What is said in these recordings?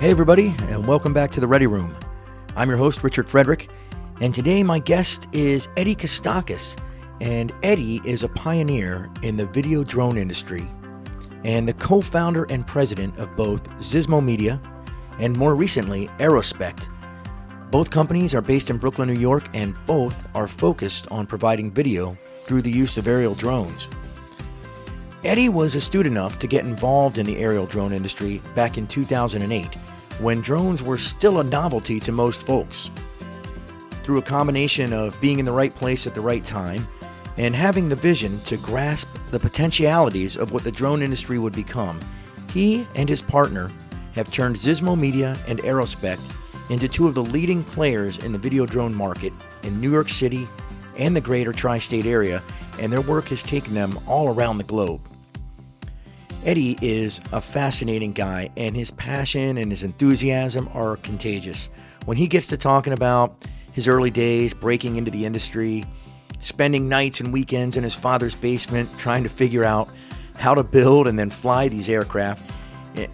Hey, everybody, and welcome back to the Ready Room. I'm your host, Richard Frederick, and today my guest is Eddie Kostakis. And Eddie is a pioneer in the video drone industry and the co founder and president of both Xizmo Media and more recently, Aerospect. Both companies are based in Brooklyn, New York, and both are focused on providing video through the use of aerial drones. Eddie was astute enough to get involved in the aerial drone industry back in 2008 when drones were still a novelty to most folks. Through a combination of being in the right place at the right time and having the vision to grasp the potentialities of what the drone industry would become, he and his partner have turned Xizmo Media and Aerospect into two of the leading players in the video drone market in New York City and the greater tri state area, and their work has taken them all around the globe. Eddie is a fascinating guy, and his passion and his enthusiasm are contagious. When he gets to talking about his early days breaking into the industry, spending nights and weekends in his father's basement trying to figure out how to build and then fly these aircraft,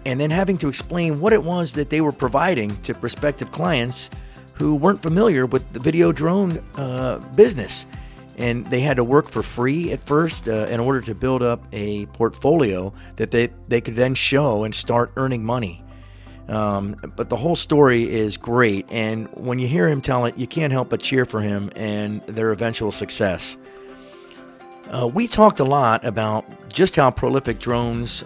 and then having to explain what it was that they were providing to prospective clients who weren't familiar with the video drone uh, business and they had to work for free at first uh, in order to build up a portfolio that they, they could then show and start earning money. Um, but the whole story is great, and when you hear him tell it, you can't help but cheer for him and their eventual success. Uh, we talked a lot about just how prolific drones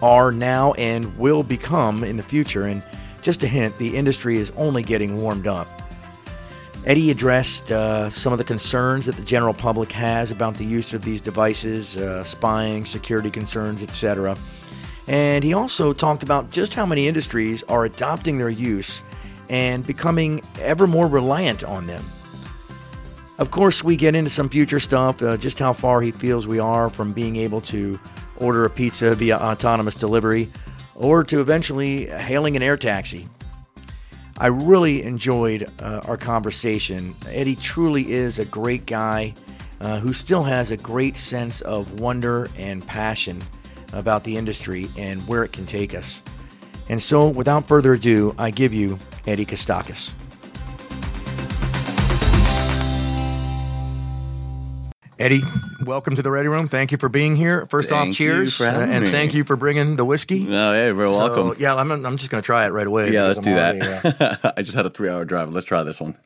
are now and will become in the future, and just a hint the industry is only getting warmed up. Eddie addressed uh, some of the concerns that the general public has about the use of these devices, uh, spying, security concerns, etc. And he also talked about just how many industries are adopting their use and becoming ever more reliant on them. Of course, we get into some future stuff, uh, just how far he feels we are from being able to order a pizza via autonomous delivery or to eventually hailing an air taxi. I really enjoyed uh, our conversation. Eddie truly is a great guy uh, who still has a great sense of wonder and passion about the industry and where it can take us. And so, without further ado, I give you Eddie Kostakis. Eddie, welcome to the Ready Room. Thank you for being here. First Thank off, cheers, you for having and me. thank you for bringing the whiskey. No, hey, very So, welcome. yeah, I'm, I'm just going to try it right away. yeah, let's do I'm that. already, uh, I just had a three hour drive. Let's try this one.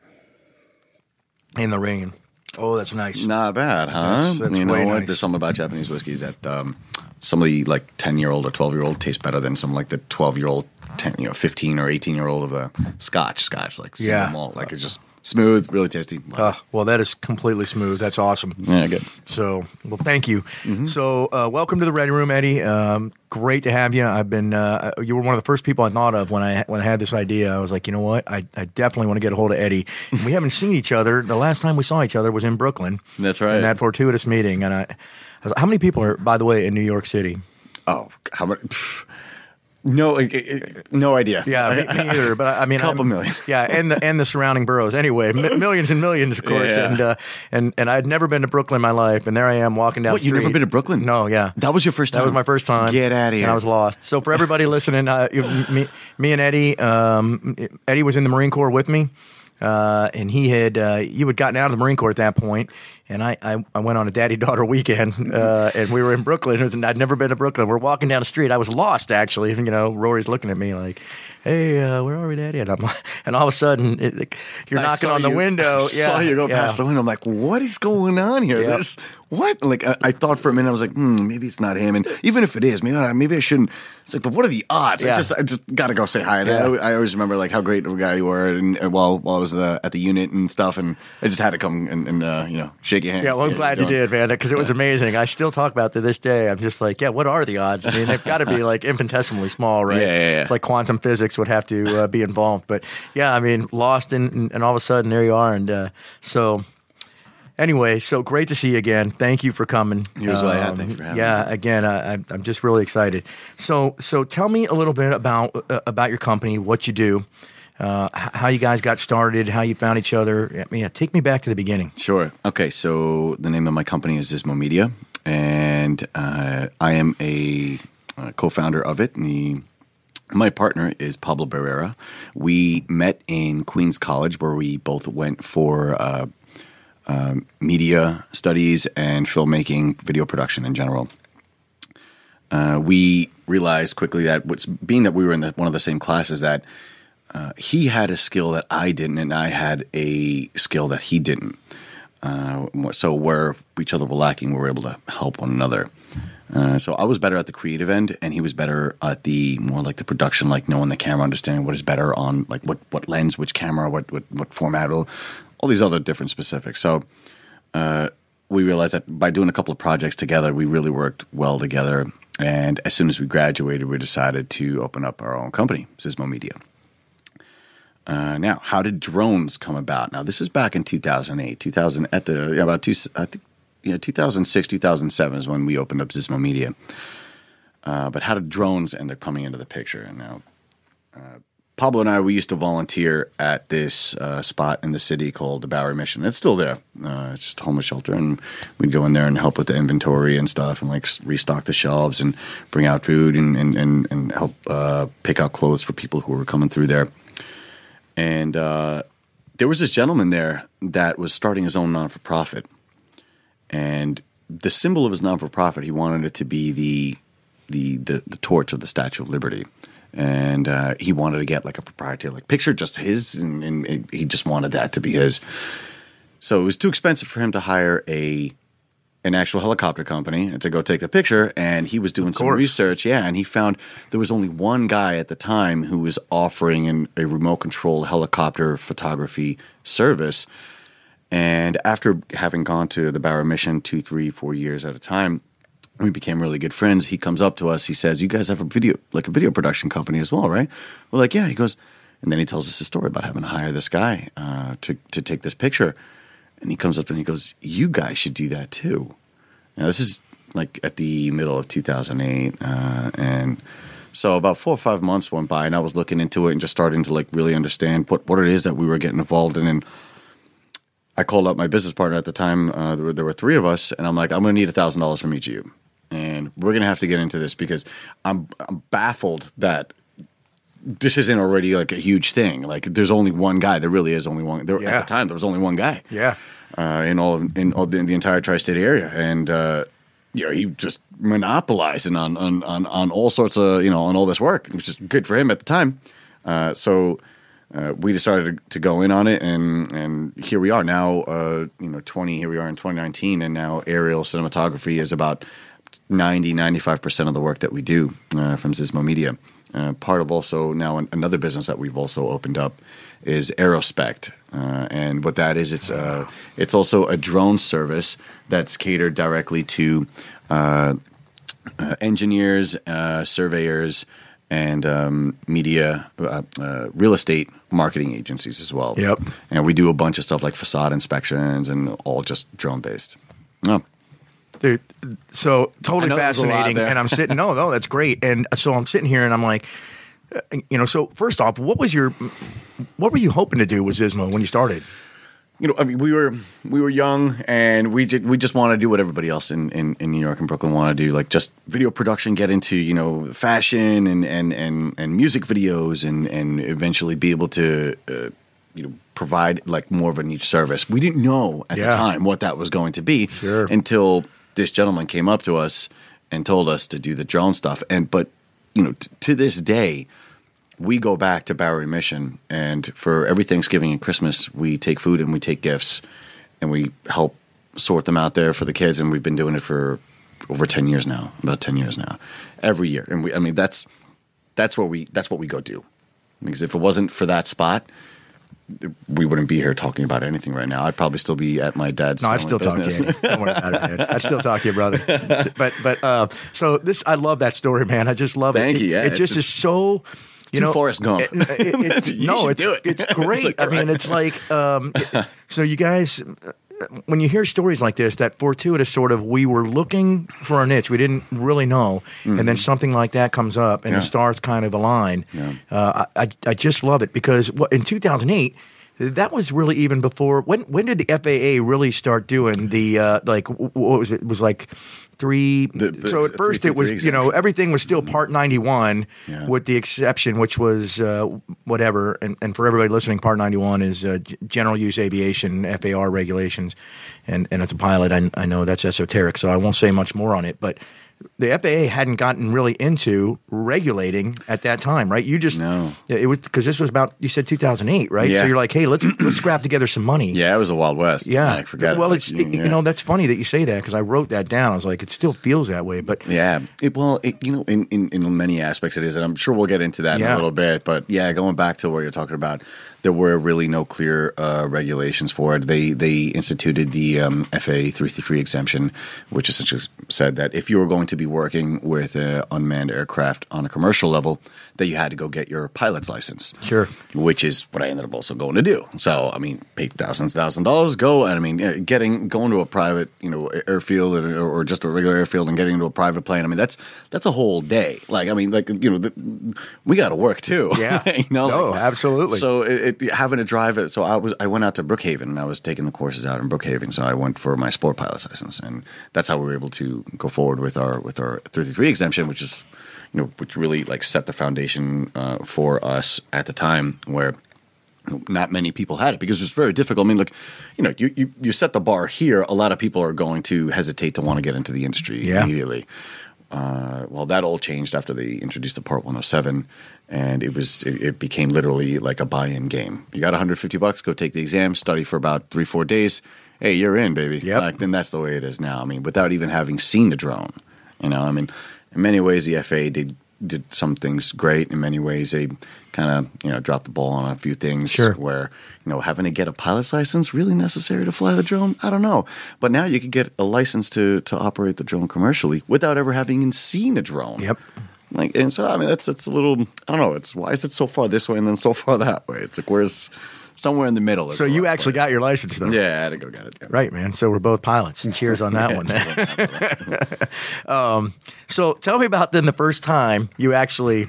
in the rain. Oh, that's nice. Not bad, huh? That's- that's you know way what? nice. There's something about Japanese whiskeys that um, some of the like 10 year old or 12 year old tastes better than some like the 12 year old, 10, you know, 15 or 18 year old of the Scotch. Scotch, like Yeah. malt. Like it's just smooth, really tasty. Uh, well, that is completely smooth. That's awesome. yeah, good. So, well, thank you. Mm-hmm. So, uh, welcome to the Ready Room, Eddie. Um, great to have you. I've been. Uh, you were one of the first people I thought of when I when I had this idea. I was like, you know what? I, I definitely want to get a hold of Eddie. And we haven't seen each other. The last time we saw each other was in Brooklyn. That's right. In that fortuitous meeting. And I, I was like, how many people are, by the way, in New York City? Oh, how many? pff, No, it- it- no idea. Yeah, me, me either. But I, I mean, a Couple I'm- million. Yeah, and the and the surrounding boroughs. Anyway, m- millions and millions, of course. Yeah. And uh, and and I'd never been to Brooklyn in my life, and there I am walking down. What, the you've never been to Brooklyn? No, yeah. That was your first time? That was my first time. Get outta here. And I was lost. So for everybody listening, uh, me, me and Eddie, um, Eddie was in the Marine Corps with me. Uh, and he had, uh, you had gotten out of the Marine Corps at that point, and I, I, I went on a daddy daughter weekend, uh, and we were in Brooklyn. Was- I'd never been to Brooklyn. We're walking down the street. I was lost actually. You know, Rory's looking at me like, "Hey, uh, where are we, Daddy?" And I'm, and all of a sudden, it, like, you're I knocking on the you- window. I yeah, saw you go yeah. past the window. I'm like, what is going on here? Yep. This what? Like I, I thought for a minute, I was like, hmm, maybe it's not him. And even if it is, maybe I, maybe I shouldn't. It's like, but what are the odds? Yeah. I just I just got to go say hi. And Yeah. I, I always remember like how great of a guy you were, and, and while while I was the, at the unit and stuff, and I just had to come and, and uh, you know shake your hand. Yeah, well, I'm glad you did, man, because it was amazing. I still talk about it to this day. I'm just like, yeah, what are the odds? I mean, they've got to be like infinitesimally small, right? Yeah, yeah. It's like quantum physics would have to uh, be involved. But yeah, I mean, lost in, and, and all of a sudden there you are. And uh, so, anyway, so great to see you again. Thank you for coming. Um, Yours well, yeah, thank you for having Yeah, me. again, I, I'm just really excited. So, so tell me a little bit about uh, about your company, what you do. Uh, how you guys got started, how you found each other. Yeah, take me back to the beginning. Sure. Okay. So the name of my company is Xizmo Media, and uh, I am a uh, co-founder of it. And the My partner is Pablo Barrera. We met in Queens College, where we both went for uh, uh, media studies and filmmaking, video production in general. Uh, we realized quickly that what's being that we were in the, one of the same classes that uh, he had a skill that I didn't, and I had a skill that he didn't. Uh, so where each other were lacking, we were able to help one another. Uh, so I was better at the creative end, and he was better at the more like the production, like knowing the camera, understanding what is better on like what what lens, which camera, what what, what format, all these other different specifics. So uh, we realized that by doing a couple of projects together, we really worked well together. And as soon as we graduated, we decided to open up our own company, Xizmo Media. Uh, now, how did drones come about? Now, this is back in 2008, 2000 at the yeah, about two, I think, yeah, 2006, 2007 is when we opened up Xizmo Media. Uh, but how did drones end up coming into the picture? And now, uh, Pablo and I, we used to volunteer at this uh, spot in the city called the Bowery Mission. It's still there. Uh, it's just a homeless shelter, and we'd go in there and help with the inventory and stuff, and like restock the shelves and bring out food and and and, and help uh, pick out clothes for people who were coming through there and uh, there was this gentleman there that was starting his own non for profit, and the symbol of his non for profit, he wanted it to be the, the the the torch of the Statue of Liberty, and uh, he wanted to get like a proprietary like picture, just his, and, and he just wanted that to be his. So it was too expensive for him to hire a an actual helicopter company to go take the picture and he was doing some research. Yeah and he found there was only one guy at the time who was offering an, a remote control helicopter photography service. And after having gone to the Bowery mission two three four years at a time we became really good friends he comes up to us he says you guys have a video like a video production company as well right we're like yeah he goes and then he tells us a story about having to hire this guy uh, to, to take this picture and he comes up and he goes, "You guys should do that too." Now this is like at the middle of 2008, uh, and so about four or five months went by, and I was looking into it and just starting to like really understand what what it is that we were getting involved in. And I called up my business partner at the time. Uh, there, were, there were three of us, and I'm like, "I'm going to need thousand dollars from each of you." And we're going to have to get into this because I'm, I'm baffled that this isn't already like a huge thing. Like there's only one guy. There really is only one. There, Yeah. At the time, there was only one guy. Yeah. Uh, in all in all the, in the entire tri-state area, and uh, you know he just monopolizing on, on on on all sorts of you know on all this work, which is good for him at the time. Uh, so. Uh, we decided to, to go in on it, and and here we are now. Uh, you know, twenty. Here we are in 2019, and now aerial cinematography is about 90 95 percent of the work that we do uh, from Xizmo Media. Uh, part of also now an, another business that we've also opened up is Aerospect, uh, and what that is, it's uh, it's also a drone service that's catered directly to uh, uh, engineers, uh, surveyors, and um, media, uh, uh, real estate marketing agencies as well. Yep. And we do a bunch of stuff like facade inspections and all just drone based. Oh, Dude, so totally I know there's a lot fascinating. And I'm sitting, no, no, that's great. And so I'm sitting here and I'm like, uh, you know, so first off, what was your, what were you hoping to do with Xizmo when you started? you know, I mean, we were we were young, and we just, we just want to do what everybody else in, in, in New York and Brooklyn wanted to do, like just video production, get into you know fashion and and and, and music videos, and and eventually be able to uh, you know provide like more of a niche service. We didn't know at Yeah. the time what that was going to be Sure. until this gentleman came up to us and told us to do the drone stuff. And but you know, t- to this day, we go back to Bowery Mission, and for every Thanksgiving and Christmas, we take food and we take gifts, and we help sort them out there for the kids. And we've been doing it for over ten years now, about ten years now, every year. And we, I mean, that's that's what we that's what we go do. Because if it wasn't for that spot, we wouldn't be here talking about anything right now. I'd probably still be at my dad's. No, I'd still talk to you. Don't worry about it, man. I'd still talk to you, brother. But but uh, so this, I love that story, man. I just love Thank it. you, It- yeah, it, it's just is so. You know, Forrest Gump. it- it- it's, You no, it's it. it's great. like, I mean, right. it's like um, it- so you guys. When you hear stories like this, that fortuitous sort of, we were looking for a niche, we didn't really know, and then something like that comes up, and Mm-hmm. Yeah. the stars kind of align. Yeah. Uh, I, I I just love it because in 2008, that was really even before. When when did the FAA really start doing the uh, like what was it? It was like three. The- the so at first it was 333 you know everything was still Part ninety one, Yeah. with the exception which was uh, whatever. And, and for everybody listening, Part ninety one is uh, general use aviation FAR regulations, and and as a pilot, I, I know that's esoteric, so I won't say much more on it, but. The FAA hadn't gotten really into regulating at that time, right? You just No. it was because this was about you said 2008, right? So you're like, hey, let's let's scrap together some money. Yeah, it was a Wild West. Yeah. Like, forget well, it. it's Like, you yeah. know that's funny that you say that because I wrote that down. I was like, it still feels that way, but Yeah. It, well, it, you know, in, in, in many aspects it is, and I'm sure we'll get into that in a little bit. But yeah, going back to what you're talking about, there were really no clear uh, regulations for it. They they instituted the um, FA 333 exemption, which essentially said that if you were going to be working with an unmanned aircraft on a commercial level, that you had to go get your pilot's license. Sure. Which is what I ended up also going to do. So I mean, pay thousands, thousand dollars, go. And I mean, getting going to a private, you know, airfield or, or just a regular airfield and getting into a private plane. I mean, that's that's a whole day. Like I mean, like you know, the, we got to work too. Yeah. you know. No, like- absolutely. So it, it, having to drive it. So I was I went out to Brookhaven and I was taking the courses out in Brookhaven. So I went for my sport pilot's license, and that's how we were able to go forward with our with our 33 exemption, which is you know which really like set the foundation uh, for us at the time where not many people had it because it was very difficult. I mean, look, you know, you, you, you set the bar here. A lot of people are going to hesitate to want to get into the industry Yeah. immediately. Uh, well, that all changed after they introduced the Part 107, and it was it, it became literally like a buy-in game. You got 150 bucks, go take the exam, study for about three four days. Hey, you're in, baby. Yep. Like, then that's the way it is now. I mean, without even having seen the drone, you know. I mean, in many ways, the FAA did did some things great. In many ways, they kind of you know dropped the ball on a few things. Sure. Where you know having to get a pilot's license really necessary to fly the drone? I don't know. But now you could get a license to to operate the drone commercially without ever having even seen a drone. Yep. Like and so I mean that's it's a little I don't know. It's why is it so far this way and then so far that way? It's like where's somewhere in the middle. so you actually got your license though. yeah. I had to go get it. Yeah. Right, man. So we're both pilots. Cheers on that one. Then. um, so tell me about then the first time you actually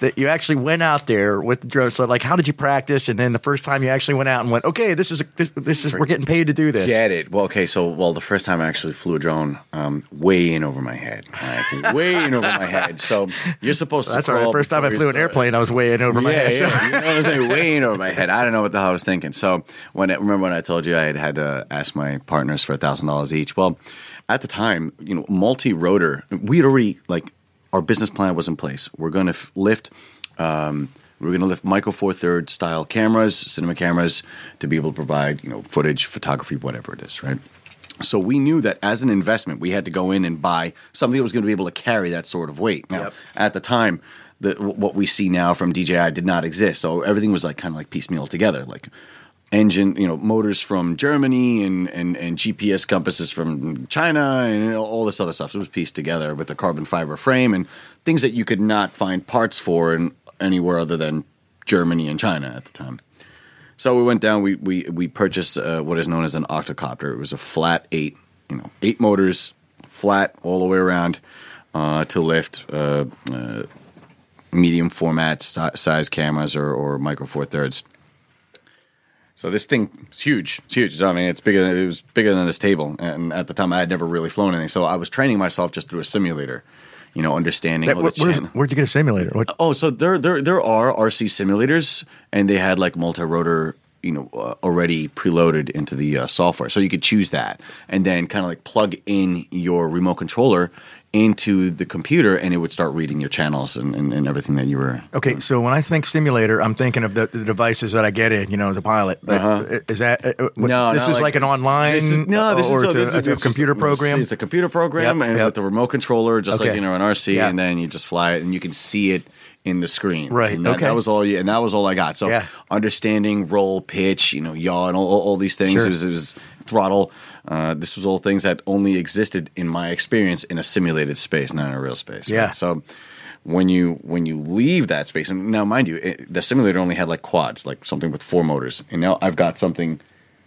that you actually went out there with the drone. So like, how did you practice? And then the first time you actually went out and went, okay, this is a, this, this is we're getting paid to do this. Get it? Well, okay. So, well, the first time I actually flew a drone, um, way in over my head, like way in over my head. So you're supposed to. That's all right. The first time I flew an airplane, I was way in over my yeah, head. So- You know what I'm saying? Way in over my head. I don't know what the hell I was thinking. So when I, remember when I told you I had had to ask my partners for a thousand dollars each. Well, at the time, you know, multi-rotor. We had already like our business plan was in place. We're going to f- lift. Um, we're going to lift Micro Four Third style cameras, cinema cameras, to be able to provide you know footage, photography, whatever it is, right? So we knew that as an investment, we had to go in and buy something that was going to be able to carry that sort of weight. Now, Yep. at the time, the, what we see now from DJI did not exist. So everything was like kind of like piecemeal together, like engine, you know, motors from Germany and, and, and GPS compasses from China and all this other stuff. It was pieced together with the carbon fiber frame and things that you could not find parts for in anywhere other than Germany and China at the time. So we went down. We we we purchased uh, what is known as an octocopter. It was a flat eight, you know, eight motors, flat all the way around uh, to lift uh, uh, medium format si- size cameras or, or micro four thirds. So this thing is huge. It's huge. So, I mean, it's bigger. Than, it was bigger than this table. And at the time, I had never really flown anything. So I was training myself just through a simulator. You know, understanding That- the where's- channel- where'd you get a simulator? What, Oh, so there there there are RC simulators, and they had like multi-rotor, you know, uh, already preloaded into the uh, software, so you could choose that, and then kind of like plug in your remote controller into the computer, and it would start reading your channels and, and, and everything that you were. Okay, so when I think simulator, I'm thinking of the, the devices that I get in, you know, as a pilot. But Is that uh, uh, what- Uh-huh. No, This is like, an online, This is, no, this or is, so a, this it's is a this computer program. It's a computer program, Yep, and yep. with the remote controller, just Okay. like you know an RC, Yeah. and then you just fly it, and you can see it in the screen. Right, And that, okay. that was all. And that was all I got. So Yeah. understanding roll, pitch, you know, yaw, and all, all, all these things. Sure. It, was, it was throttle. Uh, this was all things that only existed in my experience in a simulated space, not in a real space. right? Yeah. So when you when you leave that space, and now mind you, it, the simulator only had like quads, like something with four motors, and now I've got something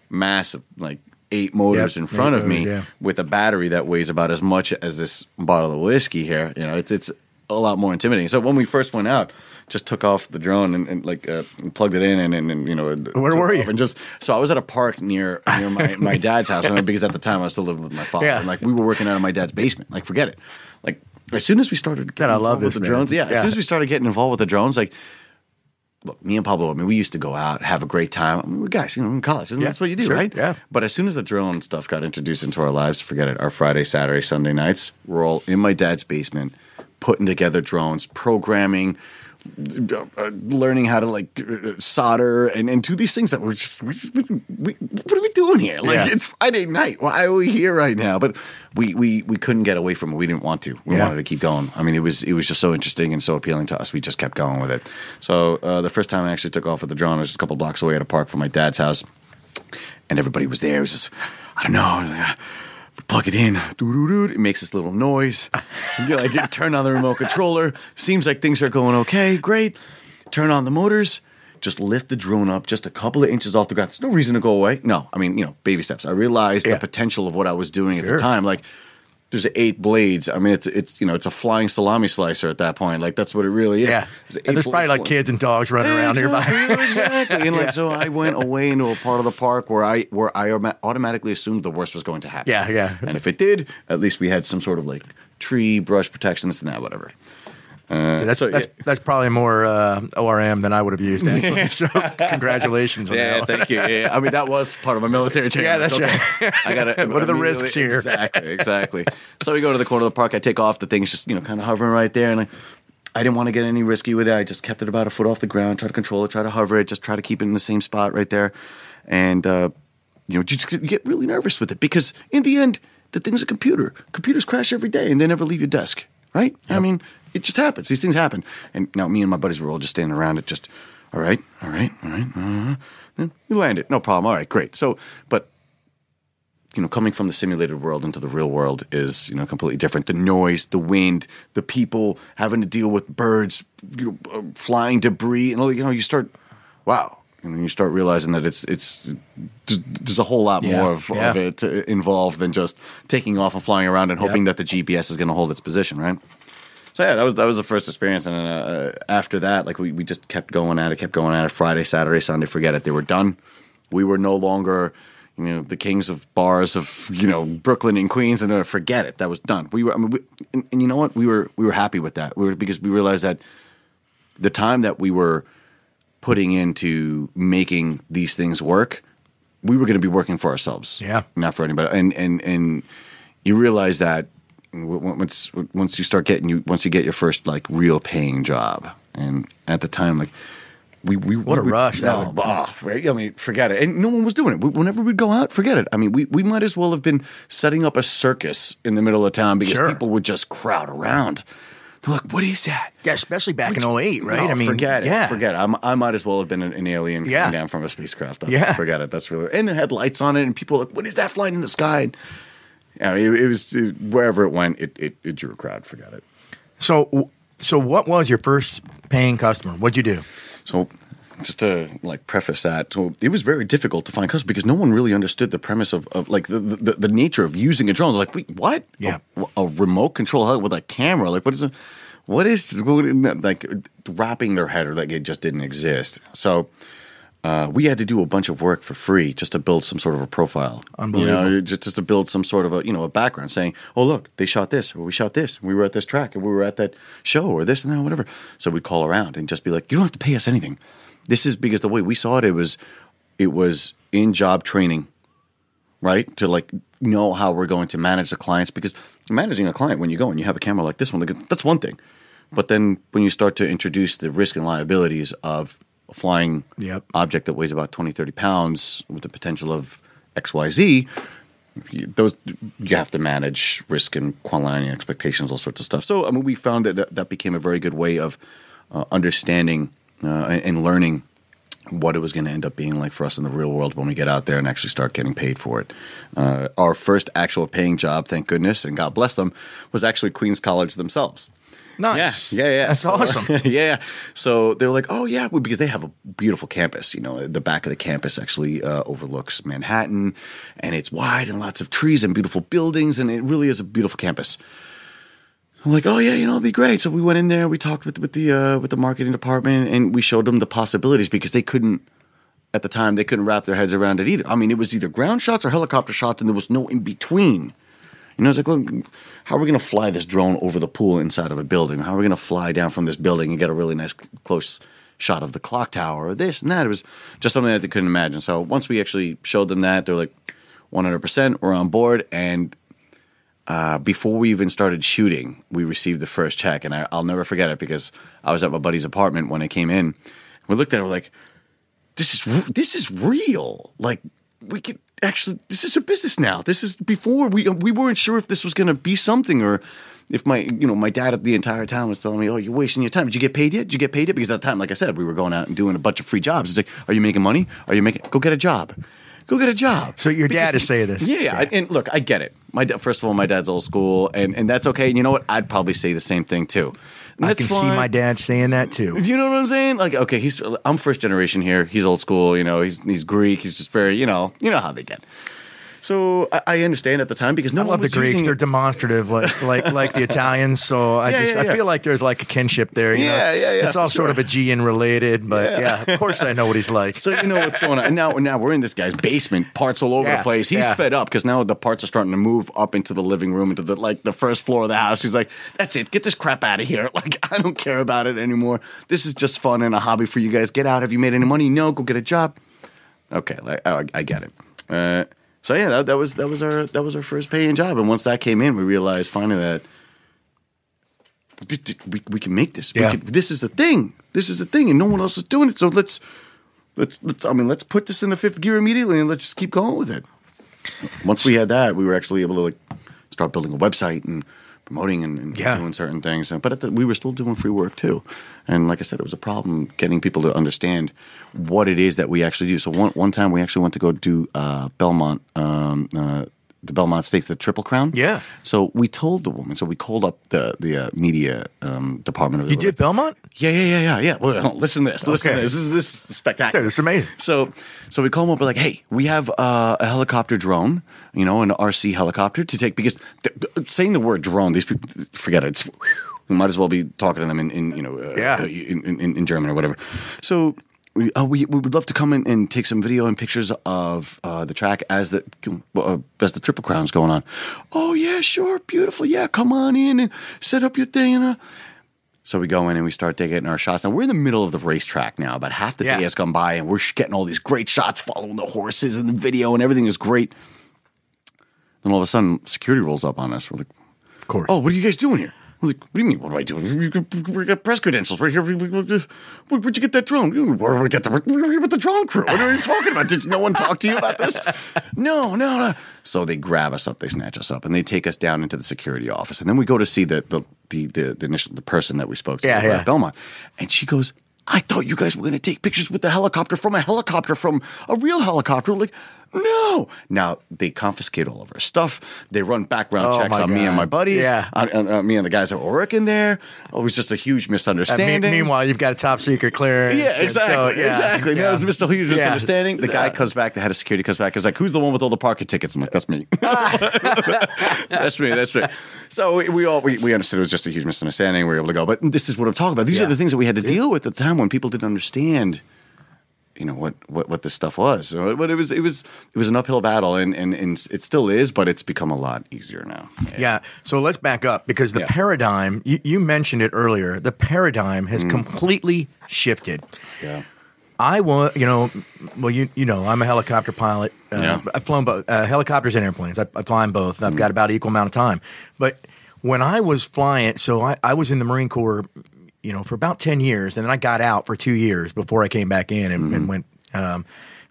massive, like eight motors Yep, in front of me yeah. with a battery that weighs about as much as this bottle of whiskey here. You know, it's it's a lot more intimidating. So when we first went out, just took off the drone and, and like uh, plugged it in and, and, and you know Where were you? And just so I was at a park near near my, my dad's house and because at the time I was still living with my father. Yeah. And like we were working out of my dad's basement. Like forget it. Like as soon as we started getting I love involved with the man. drones, yeah, Yeah. As soon as we started getting involved with the drones, like look, me and Pablo, I mean, we used to go out, have a great time. I mean, we're guys, you know, in college, and Yeah, that's what you do, sure, right? yeah. But as soon as the drone stuff got introduced into our lives, forget it. Our Friday, Saturday, Sunday nights, we're all in my dad's basement, putting together drones, programming, learning how to like uh, solder and, and do these things that we're just, we, just- we, we, what are we doing here? Like Yeah. it's Friday night. Why are we here right now? But we, we, we couldn't get away from it. We didn't want to. We Yeah. wanted to keep going. I mean, it was it was just so interesting and so appealing to us. We just kept going with it. So uh, the first time I actually took off with the drone was just a couple blocks away at a park from my dad's house, and everybody was there. It was just I don't know. Plug it in, it makes this little noise. You like it, turn on the remote controller. Seems like things are going okay. Great. Turn on the motors. Just lift the drone up just a couple of inches off the ground. There's no reason to go away. No, I mean, you know, baby steps. I realized Yeah. the potential of what I was doing at the time. Like, there's eight blades. I mean, it's it's you know, it's a flying salami slicer at that point. Like that's what it really is. Yeah. There's And there's probably like kids and dogs running around nearby. Exactly, exactly. And like Yeah. so, I went away into a part of the park where I where I automatically assumed the worst was going to happen. Yeah, yeah. And if it did, at least we had some sort of like tree brush protection, this and that, whatever. Uh, That's, so, that's, yeah. that's probably more uh, ORM than I would have used, actually. so congratulations on Yeah, that. thank you. Yeah, I mean, that was part of my military training. Yeah, that's Okay. right. I got to. What are the risks here? Exactly, exactly. so we go to the corner of the park. I take off. The thing's just you know kind of hovering right there, and I, I didn't want to get any risky with it. I just kept it about a foot off the ground. Try to control it. Try to hover it. Just try to keep it in the same spot right there, and uh, you know you just get really nervous with it because in the end, the thing's a computer. Computers crash every day, and they never leave your desk. Right? I mean, it just happens. These things happen. And now me and my buddies were all just standing around it, just all right, all right, all right. Uh, then you land it, no problem. All right, great. So, but you know, coming from the simulated world into the real world is, you know, completely different. The noise, the wind, the people having to deal with birds, you know, uh, flying debris, and all. You know, you start, wow, and then you start realizing that it's it's there's- a whole lot Yeah, more of, yeah. of it involved than just taking off and flying around and hoping that the GPS is going to hold its position, right? So yeah, that was that was the first experience, and uh, after that, like we, we just kept going at it, kept going at it. Friday, Saturday, Sunday, forget it. They were done. We were no longer, you know, the kings of bars of you know Brooklyn and Queens, and uh, forget it. That was done. We were, I mean, we, and, and you know what? We were we were happy with that. We were because we realized that the time that we were putting into making these things work, we were going to be working for ourselves, Yeah. not for anybody. And and and you realize that once once you start getting you once you get your first like real paying job, and at the time like. We, we, What a we- rush that would right? I mean, forget it. And no one was doing it. Whenever we'd go out, forget it. I mean, we, we might as well have been setting up a circus in the middle of town because Sure. people would just crowd around. They're like, "What is that?" Yeah, especially back in 08, right? No, I mean, forget it. yeah. Forget it. I'm, I might as well have been an, an alien Yeah. coming down from a spacecraft. That's, Yeah. Forget it. That's really. And it had lights on it, and people were like, "What is that flying in the sky?" And, yeah, it, it was it, wherever it went, it, it, it drew a crowd. Forget it. So, so what was your first paying customer? What'd you do? So, just to like preface that, so it was very difficult to find customers because no one really understood the premise of, of like the, the the nature of using a drone. They're like, wait, what? Yeah. a, a remote control hub with a camera. Like, what is it? What is what- like wrapping their head or like it just didn't exist. So. Uh, we had to do a bunch of work for free just to build some sort of a profile. Unbelievable. You know, just, just to build some sort of a you know a background, saying, "Oh, look, they shot this, or we shot this, we were at this track, and we were at that show, or this and that, whatever." So we'd call around and just be like, "You don't have to pay us anything. This is because the way we saw it, it was it was in job training, right? To like know how we're going to manage the clients because managing a client when you go and you have a camera like this one, that's one thing. But then when you start to introduce the risk and liabilities of flying Yep. object that weighs about 20, 30 pounds with the potential of XYZ, you, those you have to manage risk and quality and expectations, all sorts of stuff. So I mean, we found that that, became a very good way of uh, understanding uh, and, and learning what it was going to end up being like for us in the real world when we get out there and actually start getting paid for it. Uh, our first actual paying job, thank goodness, and God bless them, was actually Queens College themselves. Nice. Yeah, yeah, yeah. That's So- awesome. yeah. So they were like, oh, yeah, well, because they have a beautiful campus. You know, the back of the campus actually uh, overlooks Manhattan and it's wide and lots of trees and beautiful buildings. And it really is a beautiful campus. I'm like, oh yeah, you know, it'd be great. So we went in there, we talked with with the uh, with the marketing department, and we showed them the possibilities because they couldn't at the time they couldn't wrap their heads around it either. I mean, it was either ground shots or helicopter shots, and there was no in between. You know, it's like, well, how are we going to fly this drone over the pool inside of a building? How are we going to fly down from this building and get a really nice close shot of the clock tower or this and that? It was just something that they couldn't imagine. So once we actually showed them that, they're like, 100%, we're on board. And uh, before we even started shooting, we received the first check, and I, will never forget it because I was at my buddy's apartment when it came in. We looked at it, we're like, "This is this is real. Like we could actually, this is a business now. This is before we we weren't sure if this was going to be something or." If my, you know, my dad at the entire time was telling me, "Oh, you're wasting your time. Did you get paid yet? Did you get paid yet?" Because at the time, like I said, we were going out and doing a bunch of free jobs. It's like, "Are you making money? Are you making? Go get a job." Go get a job. So your dad is saying this. Yeah, yeah. And look, I get it. My first of all, my dad's old school, and and that's okay. And you know what? I'd probably say the same thing too. I can fine. see my dad saying that too. You know what I'm saying? Like, okay, he's I'm first generation here. He's old school. You know, he's he's Greek. He's just very, you know, you know how they get. So I, I understand at the time because no I love the Greeks. Using... They're demonstrative, like like like the Italians. So I yeah, just yeah, yeah. I feel like there's like a kinship there. You yeah, know, it's, yeah, yeah. It's all sure. sort of Aegean related, but yeah. of course I know what he's like. So you know what's going on. And now now we're in this guy's basement, parts all over the place. He's fed up because now the parts are starting to move up into the living room, into the like the first floor of the house. He's like, "That's it. Get this crap out of here. Like I don't care about it anymore. This is just fun and a hobby for you guys. Get out. Have you made any money? No. Go get a job. Okay, like, I, I get it. Uh, so yeah, that, that was that was our that was our first paying job, and once that came in, we realized finally that we, we can make this. Yeah. Can, this is the thing. This is the thing, and no one else is doing it. So let's let's let's. I mean, let's put this in the fifth gear immediately, and let's just keep going with it. Once we had that, we were actually able to like start building a website and promoting and, and yeah. doing certain things. But the, we were still doing free work too. And like I said, it was a problem getting people to understand what it is that we actually do. So one one time we actually went to go do uh, Belmont. Um, uh, the Belmont Stakes, the Triple Crown. Yeah. So we told the woman. So we called up the the uh, media um, department of. You did Belmont? Yeah, yeah, yeah, yeah, yeah. Well, listen to this. Listen okay. to this. This is this is spectacular. This is amazing. So so we call them up. We're like, hey, we have uh, a helicopter drone. You know, an RC helicopter to take because th- th- saying the word drone, these people forget it. It's, we might as well be talking to them in, in you know uh, yeah. Uh, in, in, in German or whatever. So we, uh, we, we would love to come in and take some video and pictures of uh, the track as the uh, as the triple crown's going on. Oh yeah, sure, beautiful. Yeah, come on in and set up your thing. And, uh. So we go in and we start taking our shots. Now we're in the middle of the racetrack now. About half the yeah. day has gone by, and we're getting all these great shots, following the horses and the video, and everything is great. Then all of a sudden, security rolls up on us. We're like, "Of course, oh, what are you guys doing here?" Like, what do you mean? What do I do? We got press credentials right here. Where'd you get that drone? Where did we get the? We're here with the drone crew. What are you talking about? Did no one talk to you about this? No, no, no. So they grab us up, they snatch us up, and they take us down into the security office, and then we go to see the the the the, the initial the person that we spoke to yeah, yeah. Belmont, and she goes, I thought you guys were going to take pictures with the helicopter from a helicopter from a real helicopter. Like, no. Now they confiscate all of our stuff. They run background oh checks on God. me and my buddies. Yeah. On, on, on, me and the guys that were working there. It was just a huge misunderstanding. Me- meanwhile, you've got a top secret clearance. Yeah, exactly. So, yeah, exactly. Yeah. No, it was just a huge misunderstanding. The guy comes back, the head of security comes back, He's like, who's the one with all the parking tickets? I'm like, that's me. that's me. That's me. So we, we all we, we, understood it was just a huge misunderstanding. We were able to go. But this is what I'm talking about. These are the things that we had to deal with at the time when people didn't understand you know what what what this stuff was. But it was it was it was an uphill battle, and and, and it still is, but it's become a lot easier now. Yeah. So let's back up because the yeah. paradigm you, you, mentioned it earlier. The paradigm has mm. completely shifted. Yeah. I want, you know, well, you you know, I'm a helicopter pilot. Uh, yeah. I've flown both uh, helicopters and airplanes. I, I fly them both. I've mm. got about equal amount of time. But when I was flying, so I, I was in the Marine Corps you know, for about 10 years. And then I got out for two years before I came back in and, mm-hmm. and went, um,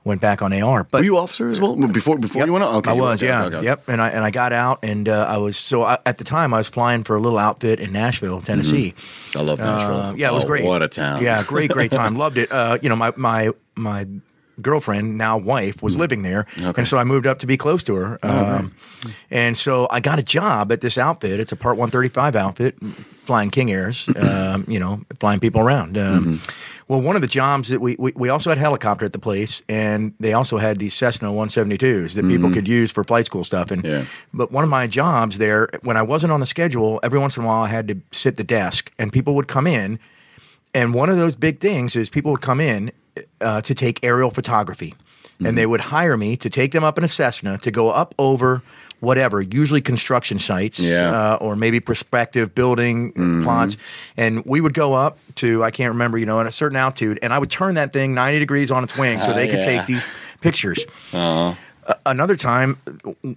went back on AR. But were you officer as well before before yep, you went on? Okay, I was, yeah, okay. yep. And I and I got out, and uh, I was so I, at the time I was flying for a little outfit in Nashville, Tennessee. Mm-hmm. I love Nashville. Uh, yeah, it was oh, great. What a town! Yeah, great, great time. Loved it. Uh, you know, my my my girlfriend, now wife, was living there, and so I moved up to be close to her. Um, And so I got a job at this outfit. It's a Part 135 outfit, flying King Airs, um, you know, flying people around. Um, Well, one of the jobs that we, we we also had helicopter at the place, and they also had these Cessna 172s that people could use for flight school stuff. And Yeah. but one of my jobs there, when I wasn't on the schedule, every once in a while I had to sit the desk, and people would come in. And one of those big things is people would come in uh, to take aerial photography, and they would hire me to take them up in a Cessna to go up over whatever, usually construction sites, Yeah. uh, or maybe prospective building plots. And we would go up to I can't remember, you know, at a certain altitude, and I would turn that thing ninety degrees on its wing so they could Yeah. take these pictures. A- another time,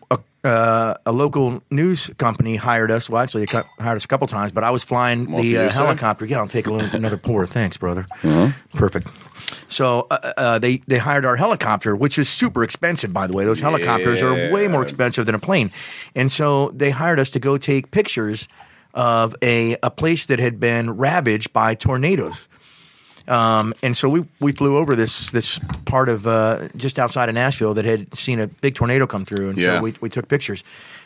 a, uh, a local news company hired us. Well, actually, they cu- hired us a couple times, but I was flying More the uh, helicopter. Yeah, I'll take a little, another pour. Thanks, brother. Uh-huh. Perfect. So uh, uh, they they hired our helicopter, which is super expensive, by the way. Those helicopters are way more expensive than a plane, and so they hired us to go take pictures of a a place that had been ravaged by tornadoes. Um, and so we, we flew over this this part of uh, just outside of Nashville that had seen a big tornado come through, and Yeah. so we, we took pictures.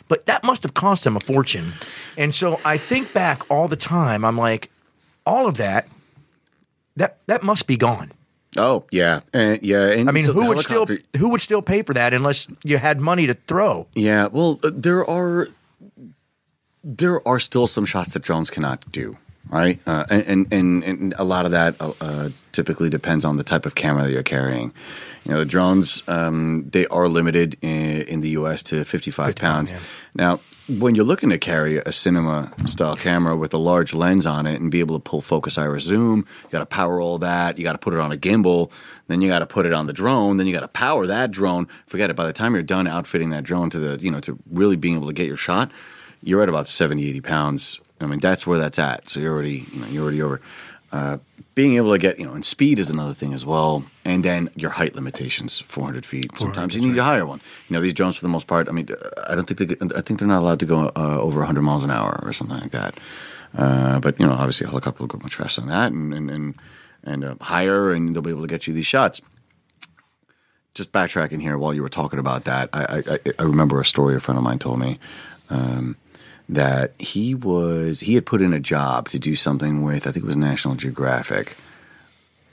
But that must have cost them a fortune. And so I think back all the time. I'm like, all of that, that that must be gone. Oh yeah, and yeah. And I mean, so who would still who would still pay for that unless you had money to throw? Yeah, well, uh, there are there are still some shots that drones cannot do, right? Uh, and, and and a lot of that uh, uh, typically depends on the type of camera that you're carrying. You know, the drones um, they are limited in, in the U.S. to 55 50 pounds. yeah. Now, when you're looking to carry a cinema style camera with a large lens on it and be able to pull focus, iris, zoom, you got to power all that. You got to put it on a gimbal. Then you got to put it on the drone. Then you got to power that drone. Forget it. By the time you're done outfitting that drone to the, you know, to really being able to get your shot, you're at about 70, 80 pounds. I mean, that's where that's at. So you're already, you know, you're already over. Uh, being able to get, you know, and speed is another thing as well. And then your height limitations, 400 feet. Sometimes you need a higher one. You know, these drones for the most part, I mean, uh, I don't think they, I think they're not allowed to go uh, over 100 miles an hour or something like that. Uh, but you know, obviously a helicopter will go much faster than that, and and and, and uh, higher, and they'll be able to get you these shots. Just backtracking here, while you were talking about that, I I, I remember a story a friend of mine told me um, that he was he had put in a job to do something with I think it was National Geographic.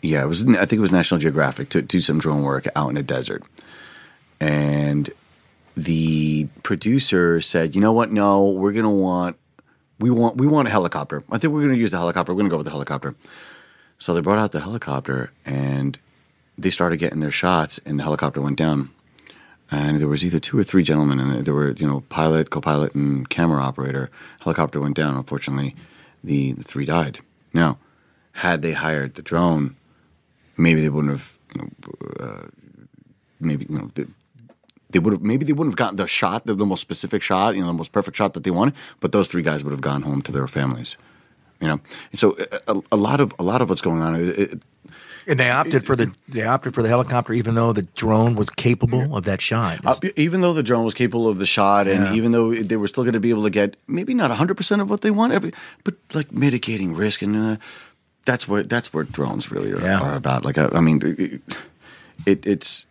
Yeah, it was I think it was National Geographic to do some drone work out in the desert, and the producer said, "You know what? No, we're gonna want we want we want a helicopter. I think we're going to use the helicopter. We're going to go with the helicopter." So they brought out the helicopter and they started getting their shots, and the helicopter went down. And there was either two or three gentlemen and. There were, you know, pilot, co-pilot, and camera operator. Helicopter went down. Unfortunately, the, the three died. Now, had they hired the drone, maybe they wouldn't have, you know, uh, maybe you know, they, they would have maybe they wouldn't have gotten the shot, the, the most specific shot, you know, the most perfect shot that they wanted. But those three guys would have gone home to their families, you know. And so a, a lot of a lot of what's going on. It, it, And they opted for the they opted for the helicopter, even though the drone was capable of that shot. Uh, even though the drone was capable of the shot, and Yeah. even though they were still going to be able to get maybe not hundred percent of what they wanted, but, like mitigating risk, and uh, that's what that's what drones really are, Yeah. are about. Like I, I mean, it, it, it's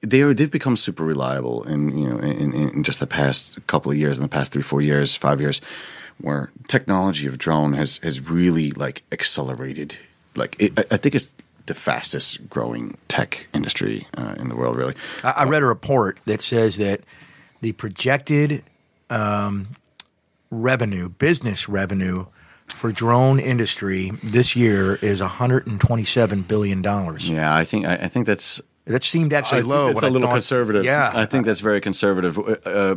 they are they've become super reliable, in you know, in, in just the past couple of years, in the past three, four years, five years, where technology of drone has has really like accelerated. Like it, I I think it's the fastest growing tech industry uh, in the world, really. I, I read a report that says that the projected um, revenue, business revenue for drone industry this year is 127 billion dollars. Yeah, I think I, I think that's That seemed actually I low. It's when a I little thought- conservative. Yeah, I think that's very conservative. Uh,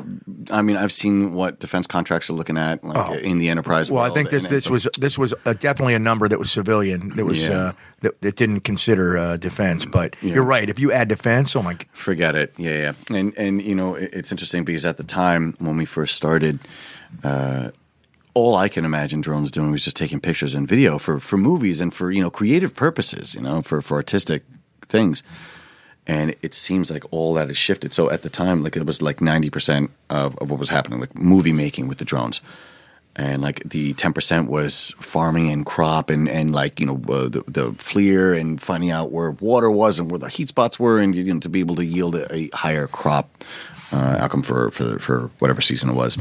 I mean, I've seen what defense contracts are looking at, like Oh. in the enterprise. Well, I think this this was this was uh definitely a number that was civilian that was Yeah. uh, that, that didn't consider uh, defense. But you're right. If you add defense, oh my, g- Forget it. Yeah, yeah. And and you know, it- it's interesting because at the time when we first started, uh, all I can imagine drones doing was just taking pictures and video for for movies and for you know creative purposes, you know, for for artistic things. And it seems like all that has shifted. So at the time, like it was like ninety percent of, of what was happening, like movie making with the drones. and like the ten percent was farming and crop and and like you know uh, the the FLIR and finding out where water was and where the heat spots were and you know to be able to yield a, a higher crop uh, outcome for for for whatever season it was,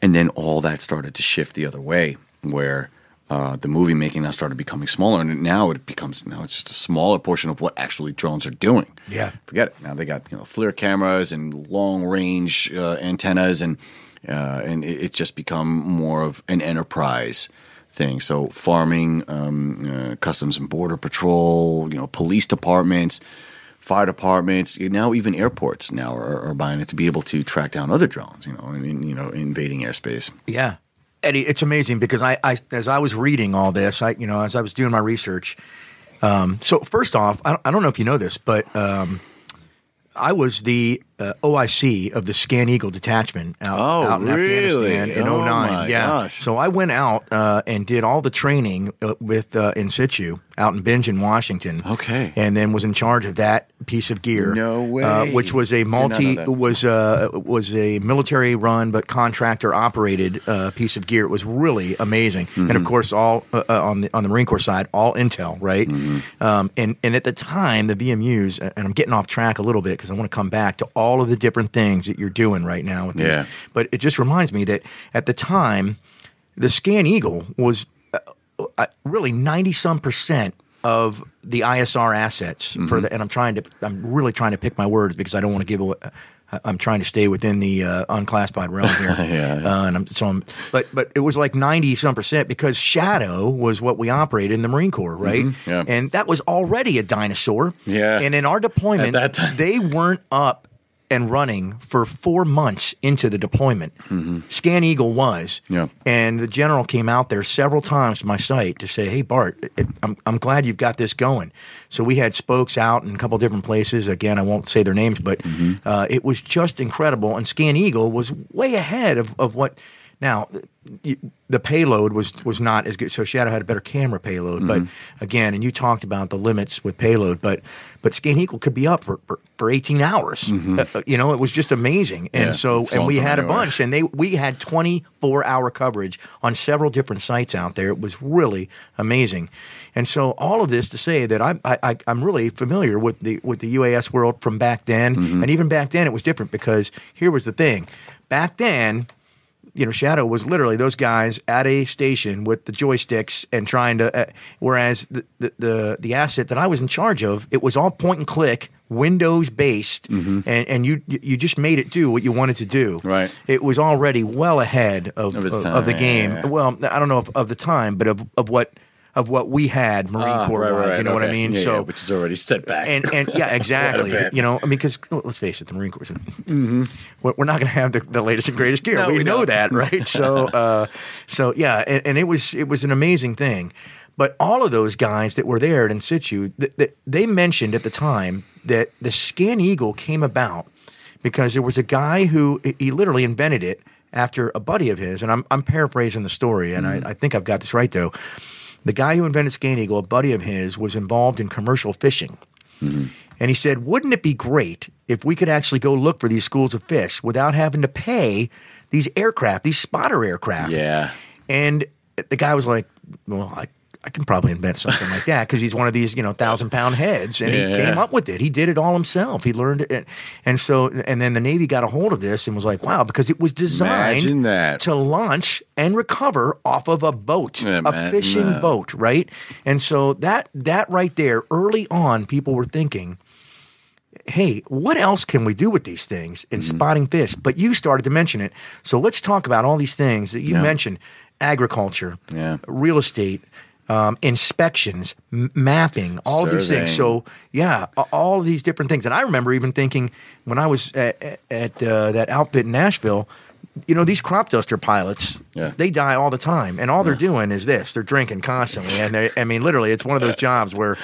and then all that started to shift the other way where. Uh, the movie making now started becoming smaller, and now it becomes now it's just a smaller portion of what actually drones are doing. Yeah. forget it. Now they got you know FLIR cameras and long range uh, antennas, and uh, and it, it's just become more of an enterprise thing. So farming, um, uh, customs and border patrol, you know, police departments, fire departments, now even airports now are, are buying it to be able to track down other drones. You know, you know, invading airspace. Yeah. Eddie, it's amazing because I, I, as I was reading all this, I, you know, as I was doing my research. Um, so first off, I don't, I don't know if you know this, but um, I was the uh, OIC of the Scan Eagle detachment out, Oh, out in really? Afghanistan in Oh, 09. my yeah. gosh. So I went out uh, and did all the training uh, with uh, Insitu out in Bingen, Washington. Okay. And then was in charge of that piece of gear. No Uh, way. which was a Did not know multi was uh, was a military run but contractor operated uh, piece of gear. It was really amazing, and Mm-hmm. of course, all on the on the Marine Corps side, all Intel, right? Mm-hmm. Um, and and at the time, the VMUs, and I'm getting off track a little bit because I want to come back to all of the different things that you're doing right now. With. Yeah. but it just reminds me that at the time, the Scan Eagle was uh, uh, really ninety some percent of the ISR assets Mm-hmm. for the, and I'm trying to, I'm really trying to pick my words because I don't want to give away. I- I'm trying to stay within the uh, unclassified realm here, Yeah. Uh, and I'm so I'm, but but it was like ninety some percent because Shadow was what we operated in the Marine Corps, right? Mm-hmm. yeah. and that was already a dinosaur. Yeah. and in our deployment, At that time. they weren't up and running for four months into the deployment. Scan Eagle was, Mm-hmm. Yeah. and the general came out there several times to my site to say, "Hey Bart, it, I'm I'm glad you've got this going." So we had spokes out in a couple different places. Again, I won't say their names, but Mm-hmm. uh, it was just incredible. And Scan Eagle was way ahead of, of what. Now, the payload was was not as good. So Shadow had a better camera payload, but Mm-hmm. again, and you talked about the limits with payload, but but Scan Eagle could be up for for, for 18 hours. Uh, uh, you know, it was just amazing. And Mm-hmm. Yeah, so, and we had a anywhere. bunch, and they we had 24 hour coverage on several different sites out there. It was really amazing. And so, all of this to say that I'm I, I, I'm really familiar with the with the UAS world from back then, Mm-hmm. and even back then it was different because here was the thing. Back then, you know, Shadow was literally those guys at a station with the joysticks and trying to. Uh, whereas the, the the the asset that I was in charge of, it was all point and click, Windows based, and and you you just made it do what you wanted to do. Mm-hmm. Right. It was already well ahead of Of of, its of the game. yeah, yeah. Well, I don't know if of the time, but of of what of what we had Marine Ah, Corps right, wise. right, You know what I mean? Yeah, so yeah, which is already set back. and and yeah, exactly. you know, I mean, because let's face it, the Marine Corps. We're, we're not going to have the, the latest and greatest gear. No, we, we know that, right? so, uh, so yeah, and, and it was it was an amazing thing. But all of those guys that were there at Insitu, th- th- they mentioned at the time that the Scan Eagle came about because there was a guy who he literally invented it after a buddy of his, and I'm I'm paraphrasing the story, and I, I think I've got this right though. The guy who invented Scan Eagle, a buddy of his, was involved in commercial fishing. And he said, Wouldn't it be great if we could actually go look for these schools of fish without having to pay these aircraft, these spotter aircraft? Yeah. And the guy was like, Well, I, I can probably invent something like that because he's one of these, you know, thousand pound heads. And he Yeah. came up with it. He did it all himself. He learned it. And so, and then the Navy got a hold of this and was like, Wow, because it was designed to launch and recover off of a boat, a Imagine fishing that. boat, right? And so that that right there, early on, people were thinking, "Hey, what else can we do with these things in Mm-hmm. spotting fish?" But you started to mention it, so let's talk about all these things that you Yeah. mentioned: agriculture, Yeah. real estate. Um, inspections, m- mapping, all of these things. So, yeah, all of these different things. And I remember even thinking when I was at, at, uh, that outfit in Nashville, you know, these crop duster pilots, Yeah. they die all the time, and all they're doing is this: they're drinking constantly, and they, I mean, literally, it's one of those jobs where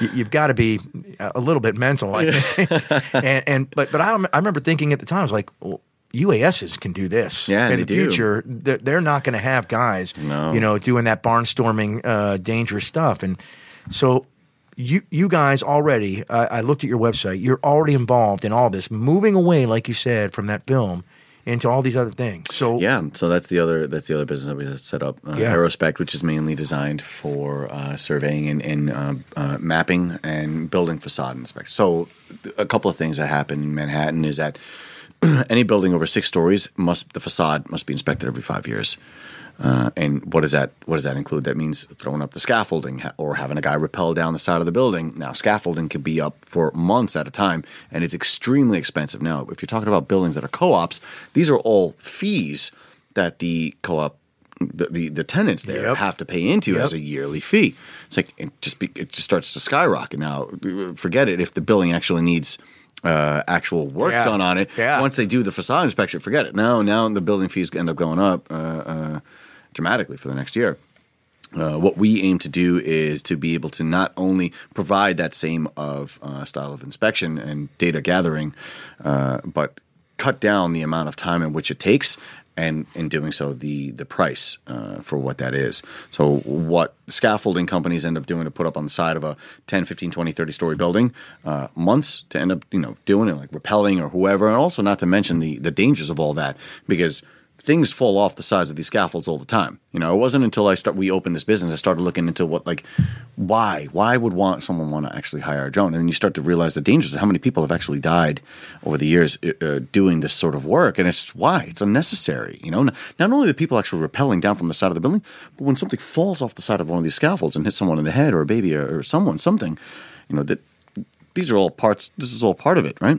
you, you've got to be a little bit mental. I think. and, and but but I, I remember thinking at the time, I was like. Well, UASs can do this. Yeah, in the do. future, they're they're not going to have guys, No. you know, doing that barnstorming, uh, dangerous stuff. And so, you you guys already, I I looked at your website. You're already involved in all this, moving away, like you said, from that film into all these other things. So Yeah, so that's the other that's the other business that we set up, uh, Yeah. Aerospect, which is mainly designed for uh, surveying and, and uh, uh, mapping and building facade inspection. So a couple of things that happen in Manhattan is that any building over six stories must the facade must be inspected every five years. Uh, and what does that what does that include? That means throwing up the scaffolding or having a guy rappel down the side of the building. Now, scaffolding could be up for months at a time, and it's extremely expensive. Now, if you're talking about buildings that are co-ops, these are all fees that the co-op the the, the tenants there Yep. have to pay into Yep. as a yearly fee. It's like it just be, it just starts to skyrocket. Now, forget it if the building actually needs. Uh, actual work Yeah. done on it. Yeah. Once they do the facade inspection, forget it. Now, now the building fees end up going up uh, uh, dramatically for the next year. Uh, what we aim to do is to be able to not only provide that same of uh, style of inspection and data gathering, uh, but cut down the amount of time in which it takes, and in doing so, the the price uh, for what that is. So, what scaffolding companies end up doing to put up on the side of a 10, 15, 20, 30 story building, uh, months to end up you know doing it, like repelling or whoever, and also not to mention the the dangers of all that because things fall off the sides of these scaffolds all the time. You know, it wasn't until I start we opened this business I started looking into what like why why would want someone want to actually hire a drone, and then you start to realize the dangers of how many people have actually died over the years uh, doing this sort of work, and it's why it's unnecessary. You know, not only the people actually rappelling down from the side of the building, but when something falls off the side of one of these scaffolds and hits someone in the head or a baby or, or someone something, you know that these are all parts. This is all part of it, right?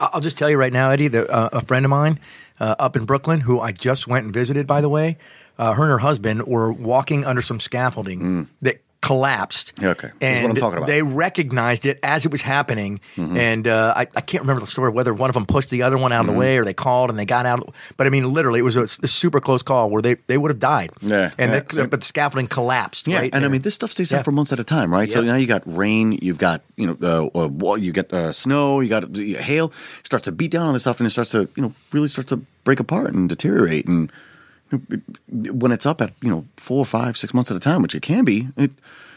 I'll just tell you right now, Eddie, that uh, a friend of mine uh, up in Brooklyn, who I just went and visited, by the way, uh, her and her husband were walking under some scaffolding that collapsed. Yeah, okay. This is what I'm talking about. They recognized it as it was happening, and uh, I, I can't remember the story whether one of them pushed the other one out of Mm-hmm. the way or they called and they got out. But I mean, literally, it was a, a super close call where they, they would have died. Yeah, and yeah. but the scaffolding collapsed. Yeah, right and I mean this stuff stays Yeah. out for months at a time, right? So now you got rain, you've got you know, uh, uh, you get uh, snow, you got uh, hail, it starts to beat down on this stuff, and it starts to you know really starts to break apart and deteriorate. And you know, it- when it's up at you know four, five, six months at a time, which it can be, it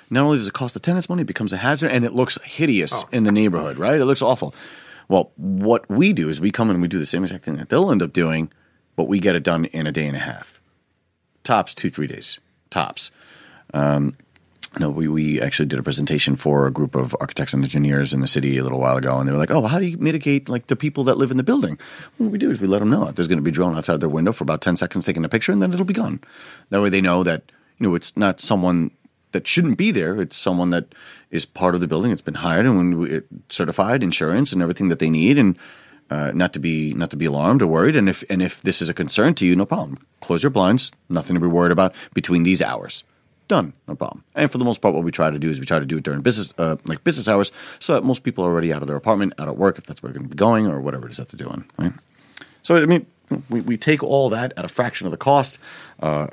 not only does it cost the tenants money, it becomes a hazard, and it looks hideous Oh. in the neighborhood, right? It looks awful. Well, what we do is we come in and we do the same exact thing that they'll end up doing, but we get it done in a day and a half tops two three days tops um, no we, we actually did a presentation for a group of architects and engineers in the city a little while ago and they were like oh how do you mitigate like the people that live in the building what we do is we let them know that there's going to be a drone outside their window for about 10 seconds taking a picture and then it'll be gone that way they know that you know it's not someone that shouldn't be there it's someone that is part of the building it's been hired and we, it, certified insurance and everything that they need and uh, not to be not to be alarmed or worried. And if and if this is a concern to you, no problem. Close your blinds. Nothing to be worried about between these hours. Done, no problem. And for the most part, what we try to do is we try to do it during business, uh, like business hours, so that most people are already out of their apartment, out at work, if that's where they're going to be going, or whatever it is that they're doing. Right. So I mean, we, we take all that at a fraction of the cost, uh,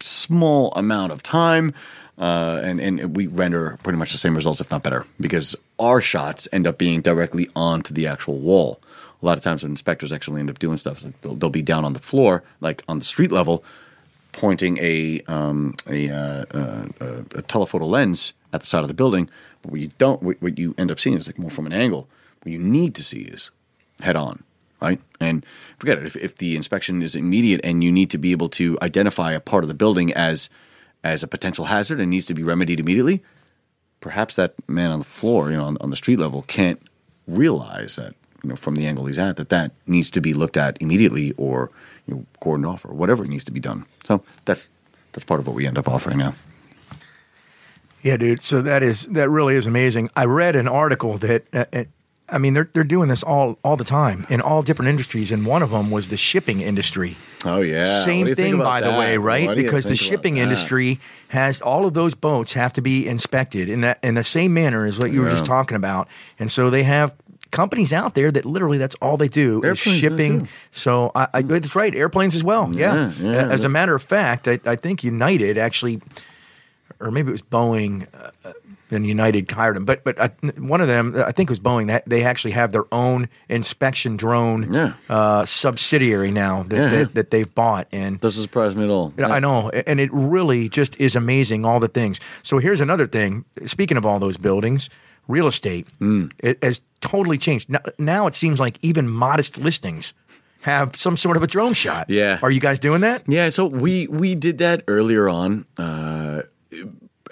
small amount of time, uh, and and we render pretty much the same results, if not better, because our shots end up being directly onto the actual wall. A lot of times, when inspectors actually end up doing stuff, they'll, they'll be down on the floor, like on the street level, pointing a um, a, uh, uh, a telephoto lens at the side of the building. But what you don't, what you end up seeing is like more from an angle. What you need to see is head on, right? And forget it. If, if the inspection is immediate and you need to be able to identify a part of the building as as a potential hazard and needs to be remedied immediately, perhaps that man on the floor, you know, on, on the street level, can't realize that you know from the angle he's at that that needs to be looked at immediately or you know cordoned off or whatever needs to be done. So that's that's part of what we end up offering now. Yeah, dude. So that is that really is amazing. I read an article that uh, uh, I mean they're they're doing this all all the time in all different industries, and one of them was the shipping industry. Oh yeah, Same thing, by the way, right? Because the shipping industry has all of those boats have to be inspected in that in the same manner as what you were just talking about, and so they have companies out there that literally that's all they do Airplanes do is shipping. too. So I, I, that's right, airplanes as well. Yeah. Yeah, yeah. As a matter of fact, I, I think United actually, or maybe it was Boeing. Uh, and United hired them, but but I, one of them, I think it was Boeing. That they actually have their own inspection drone Yeah. uh, subsidiary now that, that that they've bought, and Doesn't surprise me at all. I know, and it really just is amazing all the things. So here's another thing. Speaking of all those buildings, real estate it has totally changed. Now, now it seems like even modest listings have some sort of a drone shot. Yeah. Are you guys doing that? Yeah, so we we did that earlier on uh,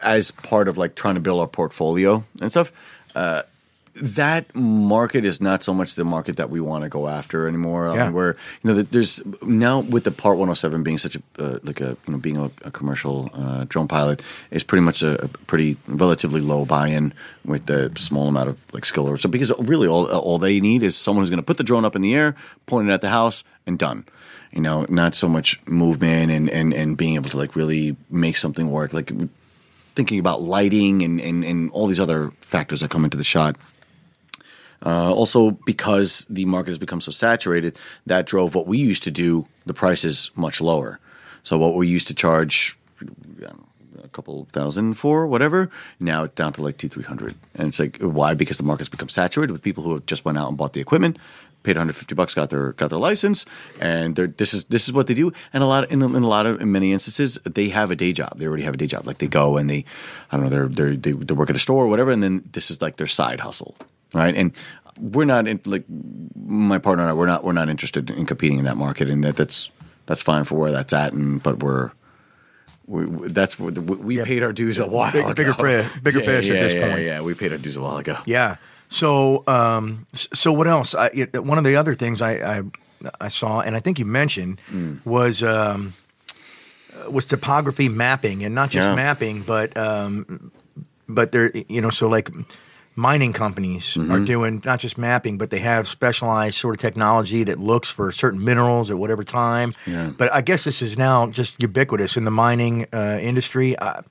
as part of like trying to build our portfolio and stuff. Uh, that market is not so much the market that we want to go after anymore. Yeah. mean, where you know there's now with the Part 107 being such a uh, like a you know being a, a commercial uh, drone pilot is pretty much a, a pretty relatively low buy-in with the small amount of like skill. or So because really all all they need is someone who's going to put the drone up in the air, point it at the house, and done. You know, not so much movement and and and being able to like really make something work. Like thinking about lighting and and, and all these other factors that come into the shot. Uh, also, because the market has become so saturated, that drove what we used to do the prices much lower. So what we used to charge a couple thousand for whatever, now it's down to like two three hundred, and it's like why? Because the market's become saturated with people who have just went out and bought the equipment. Paid 150 bucks, got their got their license, and this is this is what they do. And a lot in, in a lot of in many instances, they have a day job. They already have a day job. Like they go and they, I don't know, they're, they're they they work at a store or whatever, and then this is like their side hustle, right? And we're not in, like my partner and I. We're not we're not interested in competing in that market, and that that's that's fine for where that's at. And but we're we, we- that's what we, we paid our dues a while Big- ago. bigger bigger fish at this yeah, point. Yeah, we paid our dues a while ago. Yeah. So, um, so what else? I, it, one of the other things I, I, I saw, and I think you mentioned, Mm. was um, was topography mapping, and not just Yeah. mapping, but um, but they're you know so like mining companies Mm-hmm. are doing not just mapping, but they have specialized sort of technology that looks for certain minerals at whatever time. Yeah. But I guess this is now just ubiquitous in the mining uh, industry. Uh,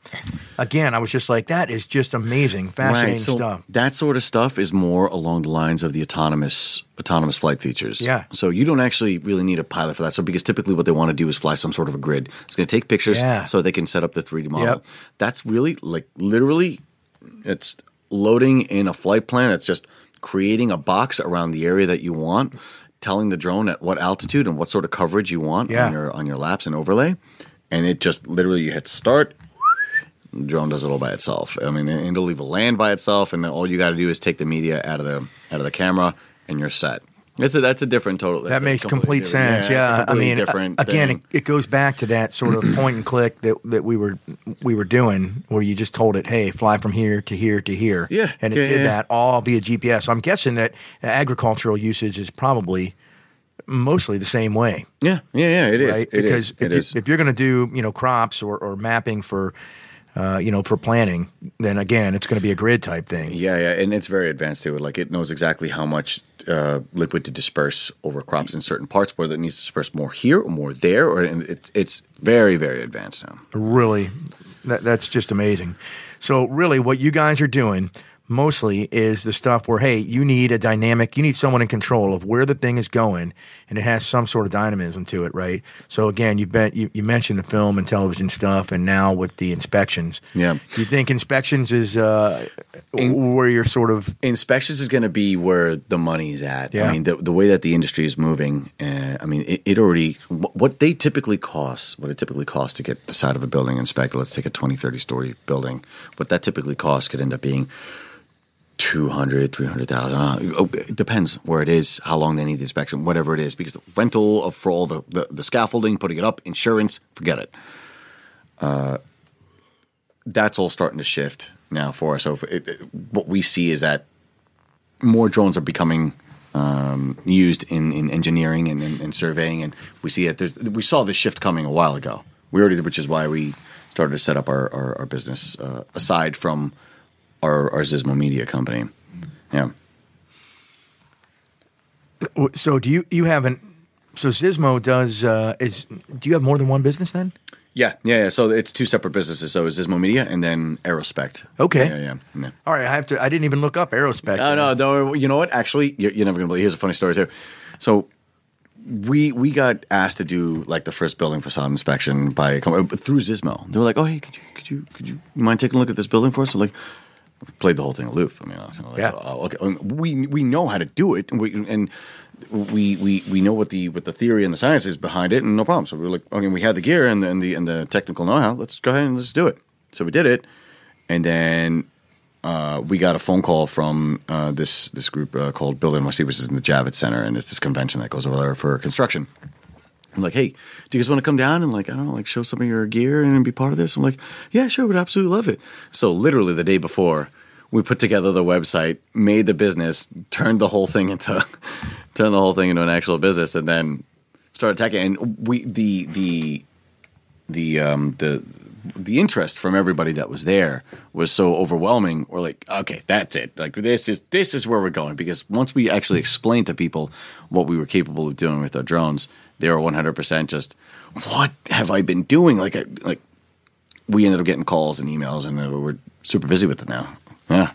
again, I was just like, that is just amazing, fascinating so stuff. That sort of stuff is more along the lines of the autonomous autonomous flight features. Yeah. So you don't actually really need a pilot for that. So because typically what they want to do is fly some sort of a grid. It's going to take pictures Yeah. so they can set up the 3D model. Yep. That's really like literally it's loading in a flight plan. It's just creating a box around the area that you want, telling the drone at what altitude and what sort of coverage you want Yeah. on your on your laps and overlay. And it just literally you hit start, the drone does it all by itself. I mean, and it'll even land by itself, and all you got to do is take the media out of the out of the camera, and you're set. That's a that's a different total. That makes complete different- sense. a Yeah, I mean, different uh, again, it, it goes back to that sort of point and click that that we were we were doing, where you just told it, "Hey, fly from here to here to here," Yeah, and it yeah, did yeah. that all via GPS. I'm guessing that agricultural usage is probably mostly the same way, yeah, yeah, yeah. It is. right? It because is. if, It you, is. if you're going to do you know crops or, or mapping for uh, you know for planning, then again, it's going to be a grid type thing. Yeah, yeah, and it's very advanced too. Like it knows exactly how much uh, liquid to disperse over crops in certain parts, whether it needs to disperse more here or more there, or it's very very advanced now. really that, that's just amazing so really what you guys are doing mostly is the stuff where hey you need a dynamic you need someone in control of where the thing is going and it has some sort of dynamism to it right so again you've been you, you mentioned the film and television stuff and now with the inspections Yeah. do you think inspections is uh, where you're sort of inspections is going to be where the money is at. Yeah. I mean, the, the way that the industry is moving, uh, I mean, it, it already, what they typically cost, what it typically costs to get the side of a building inspected, let's take a 20, 30 story building, what that typically costs could end up being 200, 300,000. Uh, it depends where it is, how long they need the inspection, whatever it is, because the rental of, for all the, the, the scaffolding, putting it up, insurance, forget it that's all starting to shift now for us. So it, it- what we see is that more drones are becoming um, used in, in engineering and, and surveying, and we see. There's, we saw this shift coming a while ago. We already, which is why we started to set up our our, our business uh, aside from our, our Xizmo Media company. Yeah. so do you you haven't so Xizmo does uh, is do you have more than one business then Yeah, yeah, yeah. So it's two separate businesses. So it's Xizmo Media and then Aerospect. Okay. Yeah, yeah. yeah. all right I have to I didn't even look up Aerospect No, no, no. You know what? Actually, you're, you're never gonna believe. Here's a funny story too. So we we got asked to do like the first building facade inspection by a through Xizmo. They were like, "Oh, hey, could you could you could you, you mind taking a look at this building for us?" I'm like, played the whole thing aloof. I mean, I was like, Yeah. oh, okay. We we know how to do it, and we and we we we know what the what the theory and the science is behind it, and no problem. So we were like, okay, we had the gear and the and the, and the technical know how. Let's go ahead and let's do it. So we did it, and then uh, we got a phone call from uh, this this group uh, called Build NYC, which is in the Javits Center, and it's this convention that goes over there for construction. I'm like, hey, do you guys want to come down and like I don't know, like show some of your gear and be part of this? I'm like, yeah, sure, would absolutely love it. So literally the day before, we put together the website, made the business, turned the whole thing into turned the whole thing into an actual business, and then started attacking. And we the the the um the the interest from everybody that was there was so overwhelming. We're like, okay, that's it. Like this is this is where we're going because once we actually explained to people what we were capable of doing with our drones, they were one hundred percent just, what have I been doing? Like, like we ended up getting calls and emails, and we're super busy with it now. Yeah.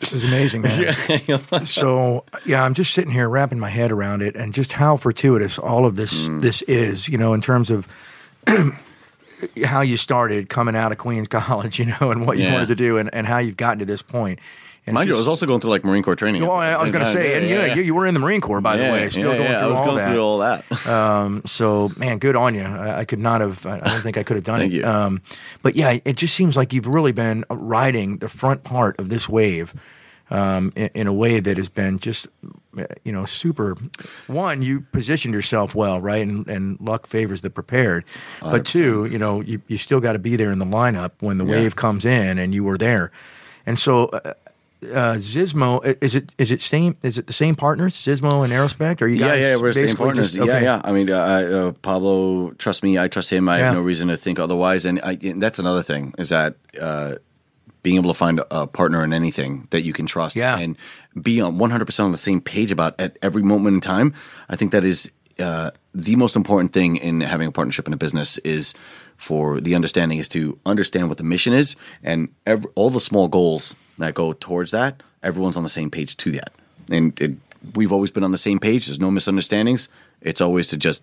This is amazing, man. so yeah, I'm just sitting here wrapping my head around it, and just how fortuitous all of this Mm. this is. You know, in terms of how you started coming out of Queens College, you know, and what you Yeah. wanted to do, and, and how you've gotten to this point. And Mind you, I was also going through like Marine Corps training. well, I, I was going to say, and yeah, You, you were in the Marine Corps, by the way, still yeah, going yeah. through I was all going that. through all that. Um, so, man, good on you. I, I could not have. I I don't think I could have done Thank it. you. Um, but yeah, it just seems like you've really been riding the front part of this wave um, in, in a way that has been just, uh, you know, super. One, you positioned yourself well, right, and, and luck favors the prepared. But two, you know, you you still got to be there in the lineup when the Yeah. wave comes in, and you were there. And so. Uh, uh, Xizmo is it is it same is it the same partners Xizmo and Aerospect? Are you Yeah, guys yeah, yeah, we're the same partners. just- Yeah, okay. yeah. I mean, uh, uh, Pablo trust me. I trust him. I Yeah. have no reason to think otherwise. And, I, and that's another thing is that uh, being able to find a partner in anything that you can trust Yeah. and be on 100% on the same page about at every moment in time, I think that is uh, the most important thing in having a partnership in a business is for the understanding is to understand what the mission is and ev all the small goals that go towards that, everyone's on the same page to that. And it, we've always been on the same page. There's no misunderstandings. It's always to just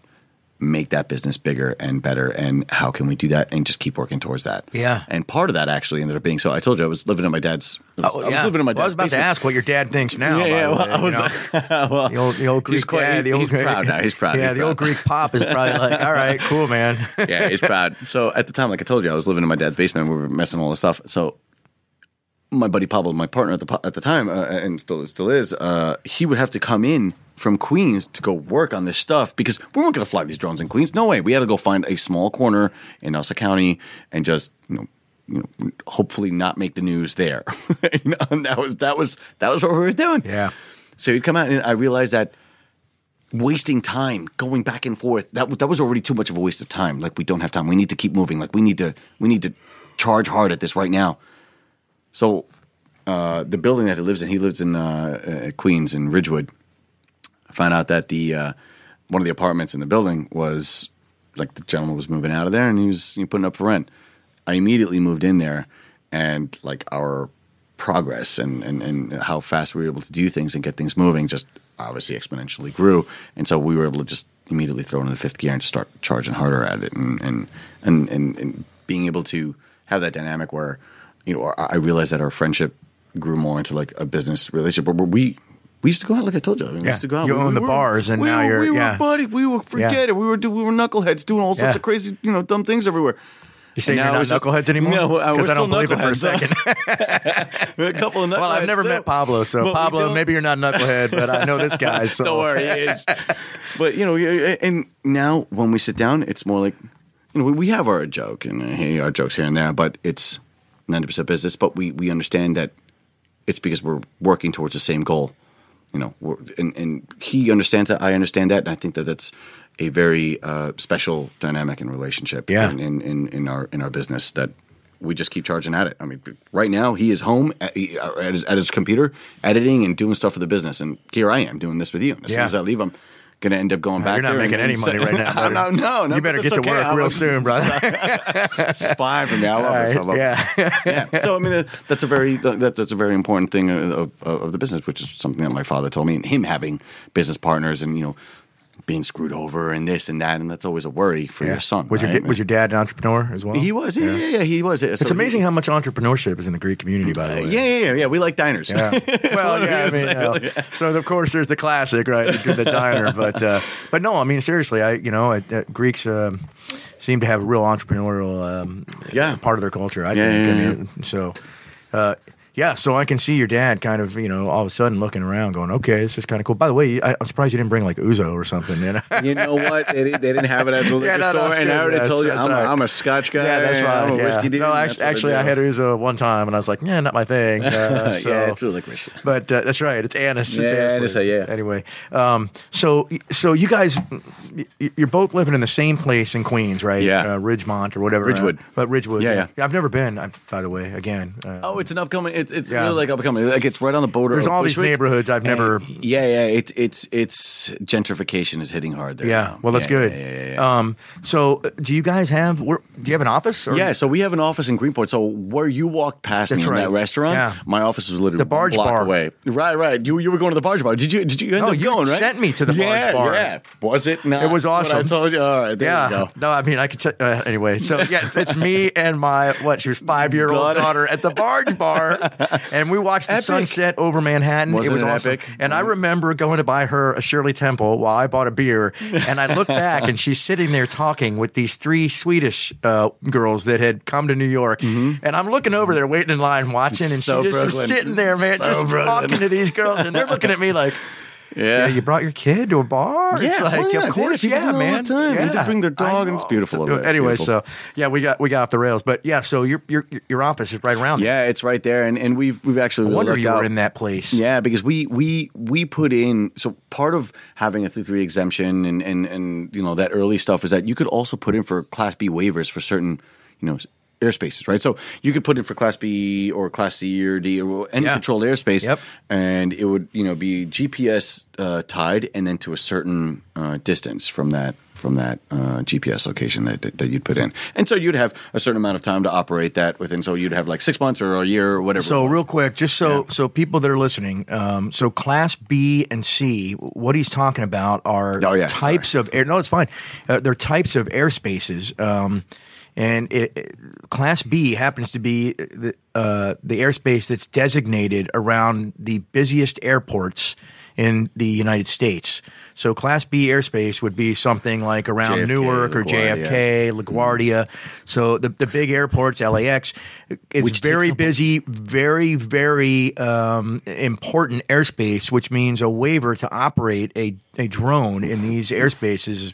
make that business bigger and better and how can we do that and just keep working towards that Yeah. and part of that actually ended up being so i told you i was living in my dad's was, Oh, I was yeah. living in my Well, I was dad's about to ask what your dad thinks now. Yeah, yeah, the well, way, I you was- know? well, the old, the old Greek he's quite- dad. he's- the old he's proud now. He's proud. Yeah, He's the old. Greek pop is probably like, all right, cool, man. yeah, he's proud. So at the time, like I told you, I was living in my dad's basement. We were messing all this stuff. So my buddy Pablo, my partner at the at the time, uh, and still still is, uh, he would have to come in from Queens to go work on this stuff because we weren't going to fly these drones in Queens. No way. We had to go find a small corner in Nassau County and just you know. You know, hopefully not make the news there. you know, and that was that was that was what we were doing. Yeah. So he'd come out, and I realized that wasting time going back and forth that that was already too much of a waste of time. Like we don't have time. We need to keep moving. Like we need to we need to charge hard at this right now. So uh, the building that he lives in, he lives in uh, uh, Queens in Ridgewood. I found out that the uh, one of the apartments in the building was like the gentleman was moving out of there, and he was you know, putting up for rent. I immediately moved in there, and like our progress and, and, and how fast we were able to do things and get things moving just obviously exponentially grew. And so we were able to just immediately throw it in the fifth gear and start charging harder at it and, and, and, and, and being able to have that dynamic where, you know, I I realized that our friendship grew more into like a business relationship But we, we used to go out, like I told you. I mean, we used to go out. You We- own we the were- bars, and we now were, you're- we yeah. were buddies. We were forget Yeah. it. We were we were knuckleheads doing all sorts Yeah. of crazy, you know, dumb things everywhere. You saying you're not just- knuckleheads anymore? No, because I don't believe it for a second. A couple of knuckleheads. well, I've never still. met Pablo, so But Pablo, maybe you're not a knucklehead, but I know this guy. So Don't worry, he is. but you know, and now when we sit down, it's more like you know we, have our joke and our jokes here and there, but it's ninety percent business. But we we understand that it's because we're working towards the same goal. You know, we're, and and he understands that. I understand that, and I think that that's a very uh, special dynamic in relationship. Yeah. in, in in in our in our business that. We just keep charging at it. I mean, right now he is home at, he- at, his, at his computer, editing and doing stuff for the business, and here I am doing this with you. As soon as I leave, I'm going to end up going back. you're not making any money right now. no, no, no. You better get to okay. work I real soon, brother. It's fine for me. I love this. I love right, yeah. yeah. So I mean, that's a very that, that's a very important thing of, of of the business, which is something that my father told me, and him having business partners, and you know, being screwed over and this and that, and that's always a worry for your son. Was your right? da- was your dad an entrepreneur as well? he was yeah yeah, yeah he was. It's amazing how much entrepreneurship is in the Greek community, by the way. yeah, yeah, yeah, yeah. We like diners. Yeah. Well, yeah, I mean, know, so of course there's the classic, right? The, the diner, but uh, but no, I mean seriously, I you know, uh, uh, Greeks. um seem to have a real entrepreneurial um, Yeah. part of their culture. I Yeah, think. yeah, I yeah. mean, so. Yeah, so I can see your dad kind of, you know, all of a sudden looking around, going, "Okay, this is kind of cool." By the way, I, I'm surprised you didn't bring like ouzo or something. You know? You know what? They didn't, they didn't have it at the liquor Yeah, no, no, store, it's and good. I already Yeah, told you I'm, a. I'm a Scotch guy. yeah, that's right. I'm a yeah. whiskey dude. No, actually, actually, I had ouzo one time, and I was like, "Yeah, not my thing." Uh, so, yeah, it's really licorice. But uh, that's right. It's anise. It's Yeah, anise, flavor. yeah. Anyway, um, so so you guys, you're both living in the same place in Queens, right? Yeah. uh, Ridgemont or whatever. Ridgewood. uh, but Ridgewood. Yeah, yeah. I've never been. I, by the way, again. Uh, Oh, it's an upcoming. It's it's Yeah. really like upcoming. Like it's right on the border. There's of all these neighborhoods I've never. And- yeah, yeah. It's it's it's gentrification is hitting hard there. yeah. now. Well, that's Yeah, good. Yeah, yeah. Um, so, uh, do you guys have? Where, do you have an office? Or? Yeah, so we have an office in Greenpoint. So where you walked past That's me in that restaurant, Yeah. my office was literally The Barge block Bar. away. Right, right. You you were going to the barge bar. Did you did you end No, up you going? Right? sent me to the Barge Bar. Yeah, was it? Not It was awesome. I told you. All right, there Yeah. you go. No, I mean I could. T- uh, anyway, so yeah, it's me and my what? She was five year old Daughter. daughter at the Barge Bar, and we watched the Epic. sunset over Manhattan. Wasn't it was it awesome. epic? And I remember going to buy her a Shirley Temple while I bought a beer, and I look back and she's sitting there talking with these three Swedish uh, girls that had come to New York, and I'm looking over there waiting in line watching, and So she just Brooklyn. is sitting there, man, So just Brooklyn. talking to these girls, and they're looking at me like. Yeah, you brought your kid to a bar. it's Yeah, oh, like, why not? of course, Yeah, yeah, it all man. the Yeah, bring their dog and it's beautiful anyway, beautiful. so yeah, we got we got off the rails, but yeah, so your your your office is right around. there. Yeah, it's right there, and, and we've we've actually I wonder you were in that place. Yeah, because we we we put in so part of having a three three exemption and and and you know that early stuff is that you could also put in for Class B waivers for certain you know airspaces, right? So you could put in for Class B or Class C or D or any Yeah. controlled airspace, Yep. and it would you know be GPS uh, tied and then to a certain uh, distance from that from that uh, GPS location that, that that you'd put in, and so you'd have a certain amount of time to operate that within. So you'd have like six months or a year or whatever. So real quick, just so Yeah. so people that are listening, um, so Class B and C, what he's talking about are Oh, yeah, types of air. No, it's fine. Uh, they're types of airspaces, um, and it, it- Class B happens to be the uh, the airspace that's designated around the busiest airports in the United States. So Class B airspace would be something like around JFK, Newark or LaGuardia. JFK, LaGuardia. So the the big airports, LAX, it's Which very busy, very very um, important airspace, which means a waiver to operate a, a drone in these airspaces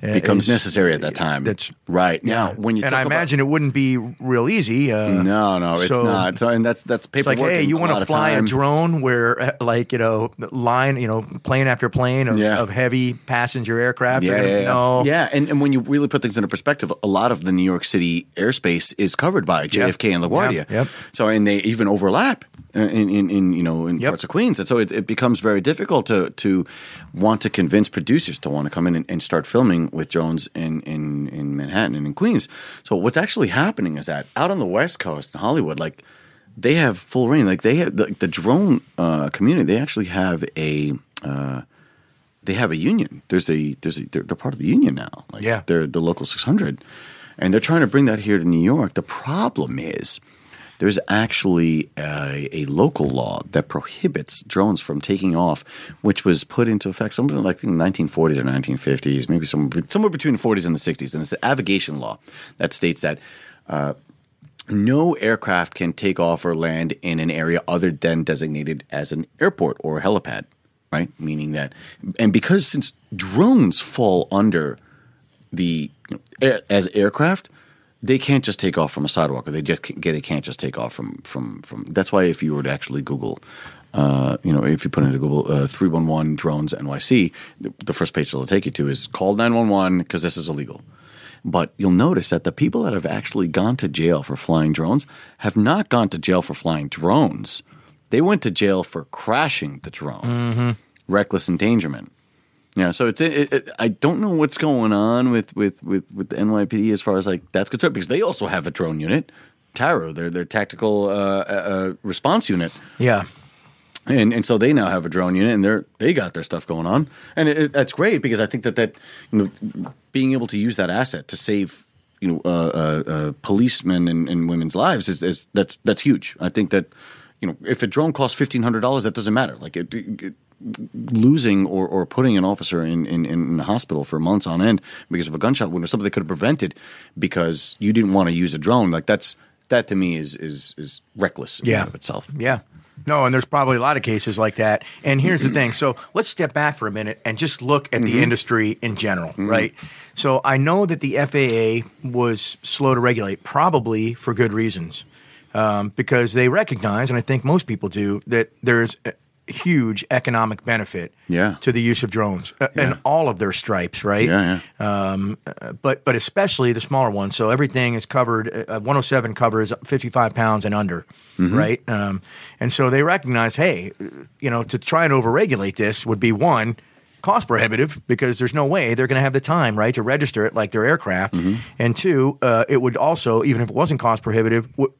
becomes is- necessary at that time. That's right yeah. now when you and I about- imagine it wouldn't be real easy. Uh, no, no, it's so- not. So, and that's that's It's like, hey, you want to fly a drone where, uh, like, you know, line, you know, plane after plane of, Yeah. of heavy passenger aircraft? Yeah, gonna- yeah, yeah. No. yeah, and, and when you really put things into perspective, a lot of the New York City airspace is covered by JFK and LaGuardia. Yeah, yep. So, and they even overlap uh, in, in, in you know in Yep. parts of Queens, and so it, it becomes very difficult to to want to convince producers to want to come in and, and start filming with drones in, in in Manhattan and in Queens. So, what's actually happening is that out on the West Coast in Hollywood, like they have full reign. Like they have the, the drone uh, community. They actually have a. Uh, they have a union. There's a there's a they're, they're part of the union now. Like Yeah. they're the local 600, and they're trying to bring that here to New York. The problem is there's actually a, a local law that prohibits drones from taking off, which was put into effect something like in the 1940s or 1950s, maybe somewhere somewhere between the 40s and the 60s, and it's the avigation law that states that. Uh, no aircraft can take off or land in an area other than designated as an airport or helipad, right? Meaning that, and because since drones fall under the you know, as aircraft, they can't just take off from a sidewalk, or they just can't, they can't just take off from from from. That's why if you were to actually Google. Uh, you know, if you put into Google uh, 311 drones NYC, the, the first page it'll take you to is call 911 because this is illegal. But you'll notice that the people that have actually gone to jail for flying drones have not gone to jail for flying drones. They went to jail for crashing the drone, reckless endangerment. Yeah, so it's it, it, I don't know what's going on with, with, with, with the NYPD as far as like that's concerned because they also have a drone unit, TARU, their their tactical uh, uh, uh, response unit Yeah. and and so they now have a drone unit, and they're they got their stuff going on, and it, that's great because I think that that you know being able to use that asset to save you know uh, uh, uh, policemen and, and women's lives is, is that's that's huge. I think that you know if a drone costs fifteen hundred dollars, that doesn't matter. Like it, it- losing or, or putting an officer in, in, in the hospital for months on end because of a gunshot wound or something they could have prevented because you didn't want to use a drone. Like that's that to me is is is reckless in Yeah. of itself. Yeah. No, and there's probably a lot of cases like that. And here's the thing. So let's step back for a minute and just look at the industry in general, right? So I know that the FAA was slow to regulate, probably for good reasons, um, because they recognize, and I think most people do, that there's huge economic benefit Yeah. to the use of drones uh, Yeah. and all of their stripes, right? Yeah, yeah. um, uh, but but especially the smaller ones. So everything is covered. Uh, 107 covers 55 pounds and under, Mm-hmm. right? Um, and so they recognize, hey, uh, you know, to try and overregulate this would be one cost prohibitive because there's no way they're going to have the time, right, to register it like their aircraft. Mm-hmm. And two, uh, it would also, even if it wasn't cost prohibitive, w-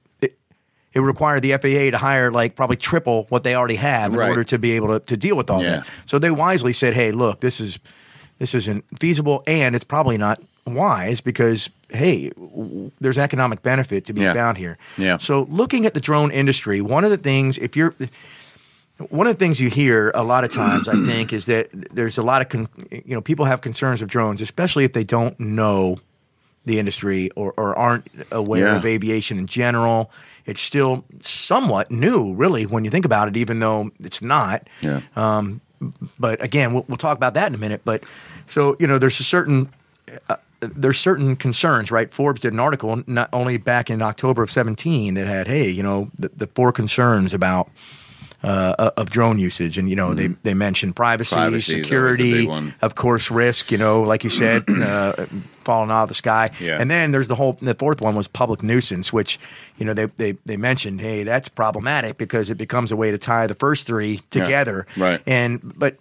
it, it would require the FAA to hire like probably triple what they already have in Right. order to be able to, to deal with all Yeah. that. So they wisely said, "Hey, look, this is this isn't feasible, and it's probably not wise because hey, w- there's economic benefit to be Yeah. found here." Yeah. So looking at the drone industry, one of the things, if you're one of the things you hear a lot of times, I think, is that there's a lot of con- you know people have concerns of drones, especially if they don't know the industry or, or aren't aware Yeah. of aviation in general. It's still somewhat new, really, when you think about it, even though it's not. Yeah. Um, but again, we'll, we'll talk about that in a minute. But so you know, there's a certain uh, there's certain concerns, right? Forbes did an article not only back in October of 17 that had, hey, you know, the, the four concerns about uh, of drone usage, and you know, they they mentioned privacy, Mm-hmm. Privacy is always the security, of course, risk. You know, like you said, uh, falling out of the sky, Yeah. and then there's the whole. The fourth one was public nuisance, which you know they they they mentioned, hey, that's problematic because it becomes a way to tie the first three together, Right. And but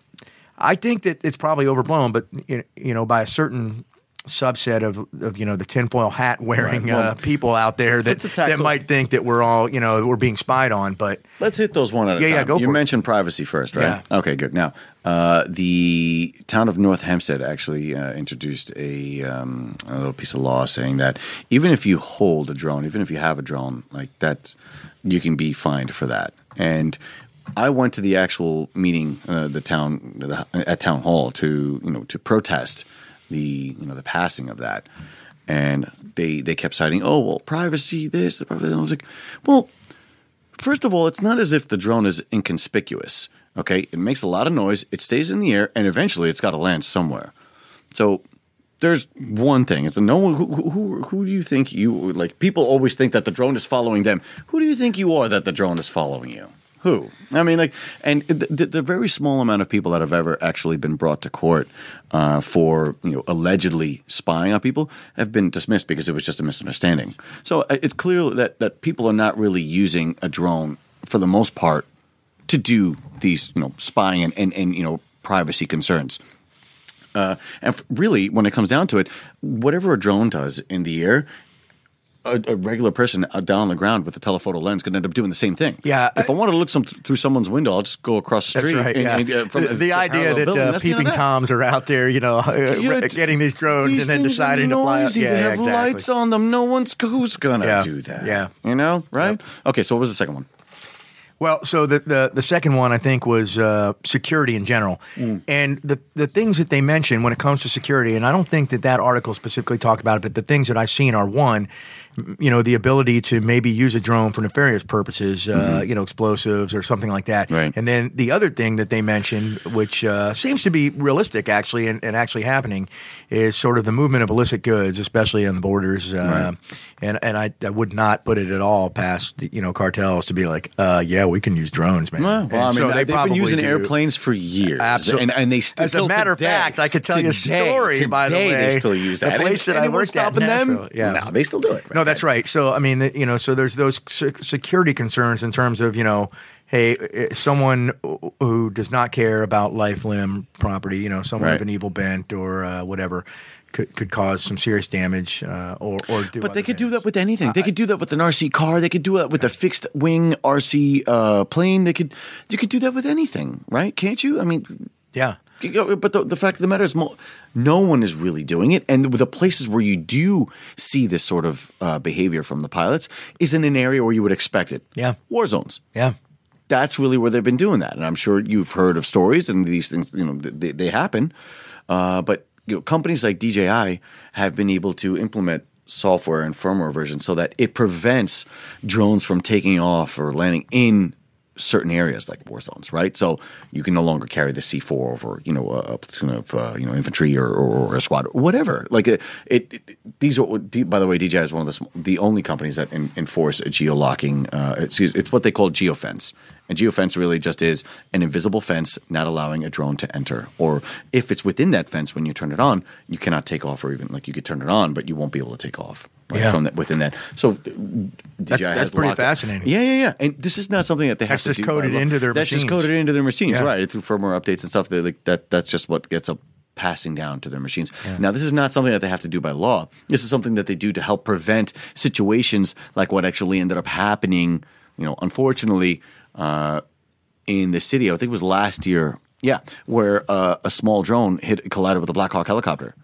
I think that it's probably overblown, but you you know, by a certain subset of, of you know the tinfoil hat wearing Right. Well, uh, people out there that that might think that we're all you know we're being spied on, but Let's hit those one at a Yeah, time. yeah, go you for it. mentioned privacy first, right? Yeah. Okay, good. Now, uh, the town of North Hempstead actually uh, introduced a, um, a little piece of law saying that even if you hold a drone, even if you have a drone, like that, you can be fined for that. And I went to the actual meeting, uh, the town the, at town hall to you know to protest the you know the passing of that. And they they kept citing, oh well, privacy, this, the privacy. I was like, well, First of all, it's not as if the drone is inconspicuous. Okay, it makes a lot of noise. It stays in the air, and eventually, it's got to land somewhere. So there's one thing. It's a no one. Who, who who do you think you like? People always think that the drone is following them. Who do you think you are that the drone is following you? Who? I mean, like, and the, the, very small amount of people that have ever actually been brought to court uh, for you know allegedly spying on people have been dismissed because it was just a misunderstanding. So uh, it's clear that that people are not really using a drone for the most part to do these you know spying and and, and you know privacy concerns. Uh, and really, when it comes down to it, whatever a drone does in the air, a, a regular person uh, down on the ground with a telephoto lens could end up doing the same thing. Yeah, If I, want to look some through someone's window, I'll just go across the That's street. right. and- yeah. and, uh, from the, the idea that building, uh, the end peeping that. toms are out there, you know, uh, getting these drones These and then deciding to fly. noisy. Yeah, they yeah, have exactly. lights on them. No one's who's gonna Yeah. do that. Yeah. you know, right? Okay, so what was the second one? Well, so the, the the second one I think was uh, security in general, Mm. and the the things that they mention when it comes to security, and I don't think that that article specifically talked about it, but the things that I've seen are one, you know, the ability to maybe use a drone for nefarious purposes, uh, you know, explosives or something like that, Mm-hmm. Right. and then the other thing that they mentioned, which uh, seems to be realistic actually, and, and actually happening, is sort of the movement of illicit goods, especially on the borders, uh, and and I, I would not put it at all past the, you know cartels to be like, uh, yeah, we can use drones, man. Well, And I mean, so they've been using do. airplanes for years, Absolutely. and, and they still. As a matter of fact, I could tell you a today- story, by the way. They still use The that. place And that I worked at, stopping them? Yeah. no, they still do it. No, that's right. So I mean, you know, so there's those security concerns in terms of you know, hey, eh, someone who does not care about life, limb, property, you know, someone Right. of an evil bent or uh, whatever. Could, could cause some serious damage, uh, or or do. But they other could do that with anything. They could do that with an RC car. They could do that with a fixed wing RC uh, plane. They could you could do that with anything, right? Can't you? I mean, Yeah, you know, but the, the fact of the matter is, mo- no one is really doing it. And the places where you do see this sort of uh, behavior from the pilots is in an area where you would expect it. Yeah. war zones. yeah, that's really where they've been doing that. And I'm sure you've heard of stories and these things, you know, they, they happen. Uh, but you know, companies like DJI have been able to implement software and firmware versions so that it prevents drones from taking off or landing in certain areas like war zones, right? So you can no longer carry the C four over, you know, a platoon of uh, you know infantry or, or, a squad, or whatever. Like it, it, it, these are. By the way, DJI is one of the the only companies that in, enforce a geolocking. Uh, it's, it's what they call geofence. And geofence really just is an invisible fence not allowing a drone to enter. Or if it's within that fence when you turn it on, you cannot take off, or even like you could turn it on, but you won't be able to take off right, Yeah. from that within that. So DJI That's- that's pretty fascinating. Yeah, yeah, yeah. And this is not something that they That's have to just do coded into their That's just machines. coded into their machines, Yeah. right? Through firmware updates and stuff. That like that. That's just what gets up passing down to their machines. Now, this is not something that they have to do by law. This is something that they do to help prevent situations like what actually ended up happening. You know, unfortunately, uh, in the city, I think it was last year. Yeah, where uh, a small drone hit collided with a Black Hawk helicopter.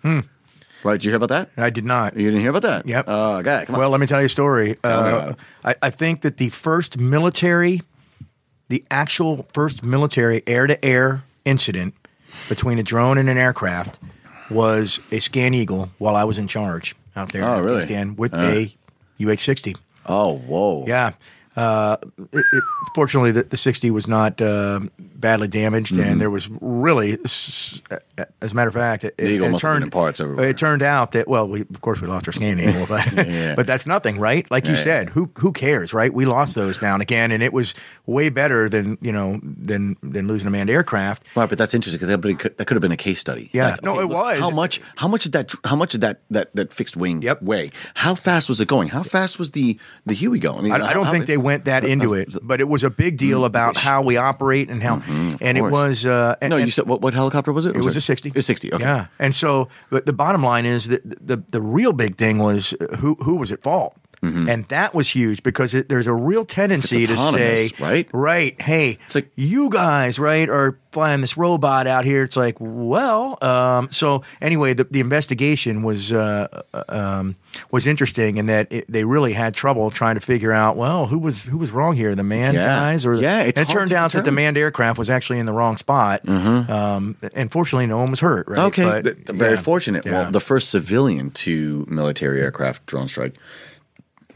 Right? Did you hear about that? I did not. You didn't hear about that? Yep. Oh, okay. Come on. Well, let me tell you a story. Uh. I, I think that the first military, the actual first military air to air incident between a drone and an aircraft was a Scan Eagle while I was in charge out there Oh, in really? Afghanistan with a UH 60. oh, whoa. Yeah. Uh, it, it, fortunately, the, the 60 was not uh, badly damaged, Mm-hmm. and there was really, as a matter of fact, it, it must have been turned parts everywhere. It turned out that well, we of course we lost our scan eagle, but Yeah. but that's nothing, right? Like you Yeah. said, who who cares, right? We lost those now and again, and it was way better than you know than than losing a manned aircraft. Right, but that's interesting because that, could- that could have been a case study. Yeah. Like, No, it look, was. How much? How much did that? How much did that that, that fixed wing Yep. weigh? How fast was it going? How fast was the the Huey going? mean, I, I don't how- think they went that into it, but it was a big deal about how we operate and how, and it was. Uh, and, No, you said what, what helicopter was it? It was a sixty. A sixty. Okay. Yeah, and so but the bottom line is that the the real big thing was uh, who who was at fault. And that was huge because it, there's a real tendency to say, right? right, hey, It's like- you guys, right, are flying this robot out here. It's like, well, um, so anyway, the, the investigation was uh, uh, um, was interesting in that it, they really had trouble trying to figure out, well, who was who was wrong here, the manned Yeah. guys or the, Yeah, it turned out that the manned aircraft was actually in the wrong spot. Um, and fortunately, no one was hurt. Right? Okay, But, th- very yeah. fortunate. Yeah. Well, the first civilian to military aircraft drone strike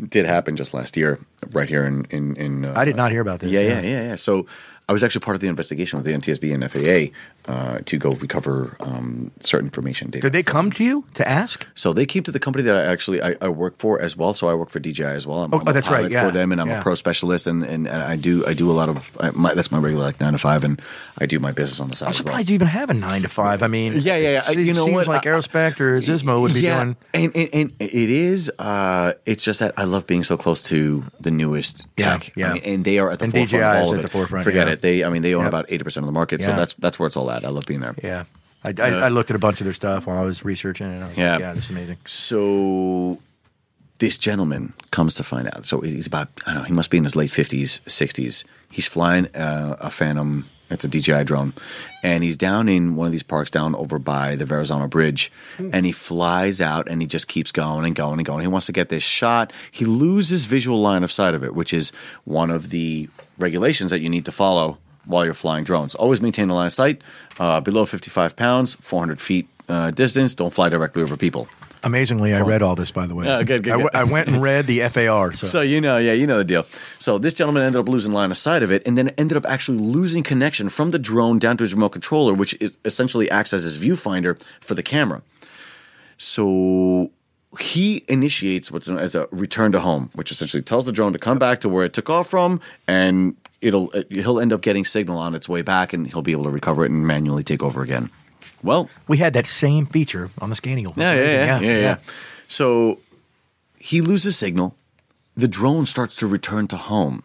did happen just last year, right here in in. in uh, I did not hear about this. Yeah, yeah, yeah, yeah. So I was actually part of the investigation with the NTSB and FAA uh, to go recover um, certain information data. Did they come to you to ask? So they came to the company that I actually I, I work for as well. So I work for DJI as well. I'm, Oh, I'm oh, a that's right, yeah, for them, and I'm yeah. a pro specialist, and, and, and I do I do a lot of I, my, that's my regular like nine to five, and I do my business on the side I'm as well. surprised you even have a nine to five. I mean, Yeah, yeah, yeah. It You know seems what? like I- Aerospect or Xizmo would be yeah, doing. and, and and it is. Uh, it's just that I love being so close to the newest tech. yeah. I mean, and they are at the And forefront. DJI is of at it. the forefront, Forget yeah. it. They, I mean, they own Yeah. about eighty percent of the market. So that's that's where it's all at. I love being there. Yeah, I, I, I looked at a bunch of their stuff while I was researching, it, and I was Yeah. like, yeah, this is amazing. So this gentleman comes to find out. So he's about I don't know. He must be in his late fifties, sixties. He's flying uh, a Phantom. It's a DJI drone, and he's down in one of these parks down over by the Verrazano Bridge, and he flies out and he just keeps going and going and going. He wants to get this shot. He loses visual line of sight of it, which is one of the regulations that you need to follow while you're flying drones. Always maintain a line of sight uh, below 55 pounds, 400 feet uh, distance. Don't fly directly over people. Amazingly, I read all this, by the way. Oh, good, good, good. I went and read the FAR. So, So you know, yeah, you know the deal. So this gentleman ended up losing line of sight of it, and then ended up actually losing connection from the drone down to his remote controller, which is essentially acts as his viewfinder for the camera. So he initiates what's known as a return to home, which essentially tells the drone to come back to where it took off from, and it'll uh, he'll end up getting signal on its way back, and he'll be able to recover it and manually take over again. Well, we had that same feature on the Scan Eagle. yeah, yeah, yeah, yeah, yeah. So he loses signal. The drone starts to return to home.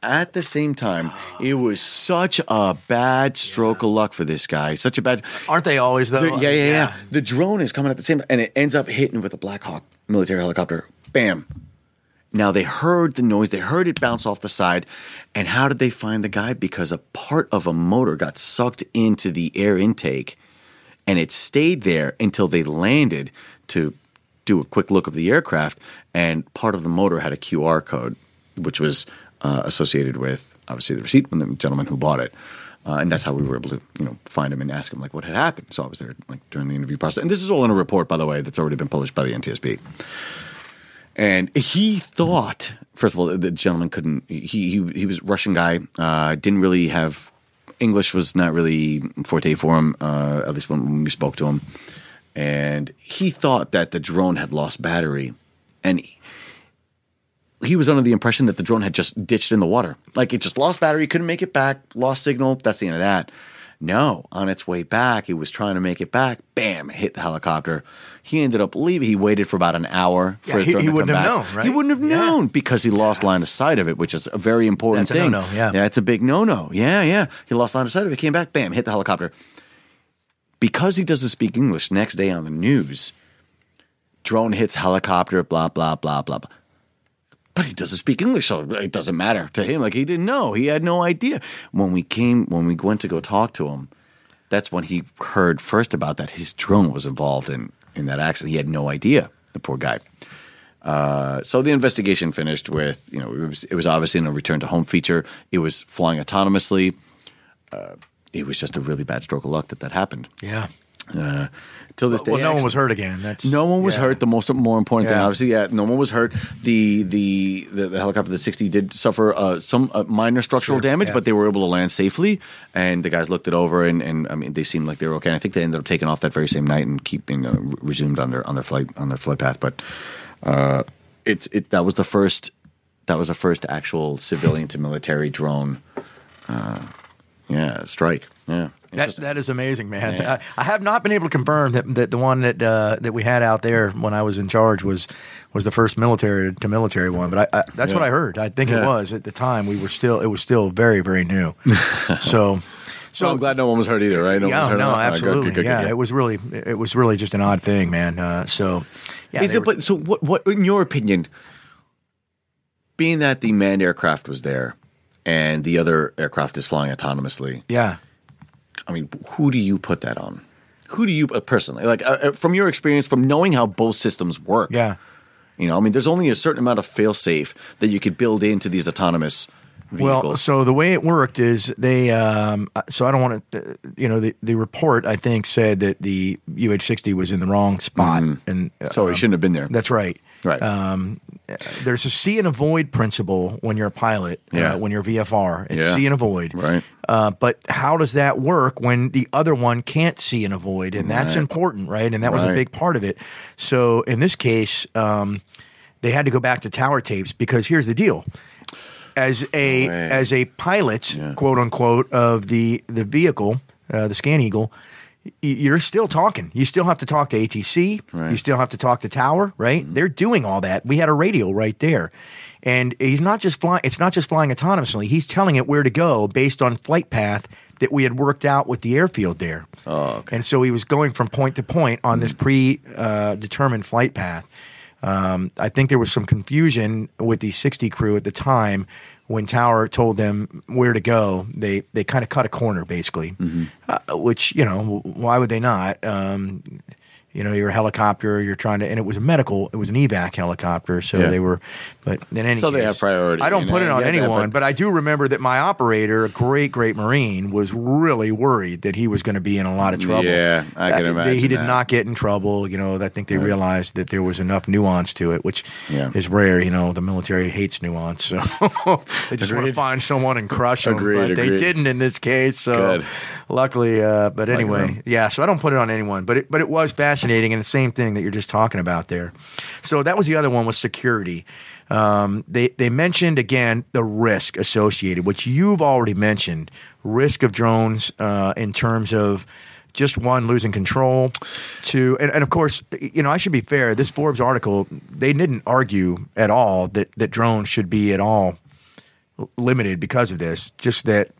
At the same time, it was such a bad stroke of luck for this guy. Such a bad. Aren't they always though? Yeah, yeah, yeah, The drone is coming at the same, and it ends up hitting with a Black Hawk military helicopter. Bam. Now they heard the noise. They heard it bounce off the side. And how did they find the guy? Because a part of a motor got sucked into the air intake and it stayed there until they landed to do a quick look of the aircraft. And part of the motor had a QR code, which was uh, associated with obviously the receipt from the gentleman who bought it. Uh, and that's how we were able to, you know, find him and ask him like what had happened. So I was there like during the interview process, and this is all in a report, by the way, that's already been published by the NTSB. And he thought, first of all, the gentleman couldn't. He he, he was Russian guy. Uh, didn't really have English was not really forte for him. Uh, at least when, we spoke to him, and he thought that the drone had lost battery, and. He, he was under the impression that the drone had just ditched in the water. Like it just lost battery, couldn't make it back, lost signal. That's the end of that. No, on its way back, it was trying to make it back. Bam, hit the helicopter. He ended up leaving. He waited for about an hour for Yeah, he- he to wouldn't have back. known, right? He wouldn't have Yeah. known because he lost line of sight of it, which is a very important That's thing. no-no, yeah. yeah, it's a big no-no. Yeah, yeah. He lost line of sight of it. Came back. Bam, hit the helicopter. Because he doesn't speak English, next day on the news, drone hits helicopter. Blah blah blah blah blah but he doesn't speak English, so it doesn't matter to him. Like he didn't know, he had no idea. When we came, when we went to go talk to him, that's when he heard first about that his drone was involved in in that accident. He had no idea. The poor guy. Uh, so the investigation finished with you know it was it was obviously in a return to home feature. It was flying autonomously. Uh, it was just a really bad stroke of luck that that happened. Yeah. Uh, till this day, Well, no one was hurt again. That's no one was yeah. hurt. The most more important thing, obviously, yeah, no one was hurt. The the the, the helicopter, the sixty, did suffer uh, some uh, minor structural Sure, damage, yeah. but they were able to land safely. And the guys looked it over, and, and I mean, they seemed like they were okay. And I think they ended up taking off that very same night and keeping uh, resumed on their on their flight on their flight path. But uh, it's it that was the first that was the first actual civilian to military drone. Uh, yeah, strike. Yeah, That, that is amazing, man. Yeah. I, I have not been able to confirm that, that the one that uh, that we had out there when I was in charge was was the first military to military one, but I, I, that's what I heard. I think it was at the time. We were still it was still very very new. so so I'm glad no one was hurt either, right? one was yeah, hurt. no, right, good, absolutely. good, good, yeah, it was really it was really just an odd thing, man. Uh, so yeah, Is it, were- but so what? What in your opinion? Being that the manned aircraft was there, and the other aircraft is flying autonomously. yeah. I mean, who do you put that on? Who do you uh, personally like uh, uh, from your experience, from knowing how both systems work? Yeah. you know, I mean, there's only a certain amount of fail safe that you could build into these autonomous vehicles. Well, so the way it worked is they. Um, so I don't want to. You know, the the report I think said that the UH-60 was in the wrong spot, and uh, Mm-hmm. so he shouldn't have been there. that's right. Right. Um, there's a see and avoid principle when you're a pilot. Yeah. Uh, when you're VFR, it's Yeah. see and avoid. Right. Uh, but how does that work when the other one can't see and avoid? And that's Right. important, right? And that was a big part of it. So in this case, um, they had to go back to tower tapes because here's the deal. As a Right. as a pilot, Yeah. quote unquote, of the the vehicle, uh, the Scan Eagle, you're still talking. You still have to talk to ATC. Right. You still have to talk to tower, right? They're doing all that. We had a radio right there. And he's not just flying it's not just flying autonomously. He's telling it where to go based on flight path that we had worked out with the airfield there. Oh, okay. And so he was going from point to point on this pre uh, determined flight path. Um, I think there was some confusion with the 60 crew at the time when Tower told them where to go. They they kind of cut a corner basically, uh, which you know why would they not? Um, you know, you're a helicopter. You're trying to, and it was a medical. It was an evac helicopter, so Yeah. they were. But in any So they case, have priority, I don't put know, it on that, anyone, but- but I do remember that my operator, a great, great Marine, was really worried that he was going to be in a lot of trouble. Yeah, I can Uh, imagine He did that. not get in trouble. You know, I think they realized that there was enough nuance to it, which Yeah. is rare. You know, the military hates nuance, so they just want to find someone and crush them. Agreed, but they didn't in this case. So Good. luckily, uh, but anyway, yeah. So I don't put it on anyone, but it, but it was fascinating and the same thing that you're just talking about there. So that was the other one was security. Um, they they mentioned again the risk associated, which you've already mentioned, risk of drones uh, in terms of just one losing control, two, and, and of course, you know I should be fair. This Forbes article they didn't argue at all that that drones should be at all limited because of this. Just that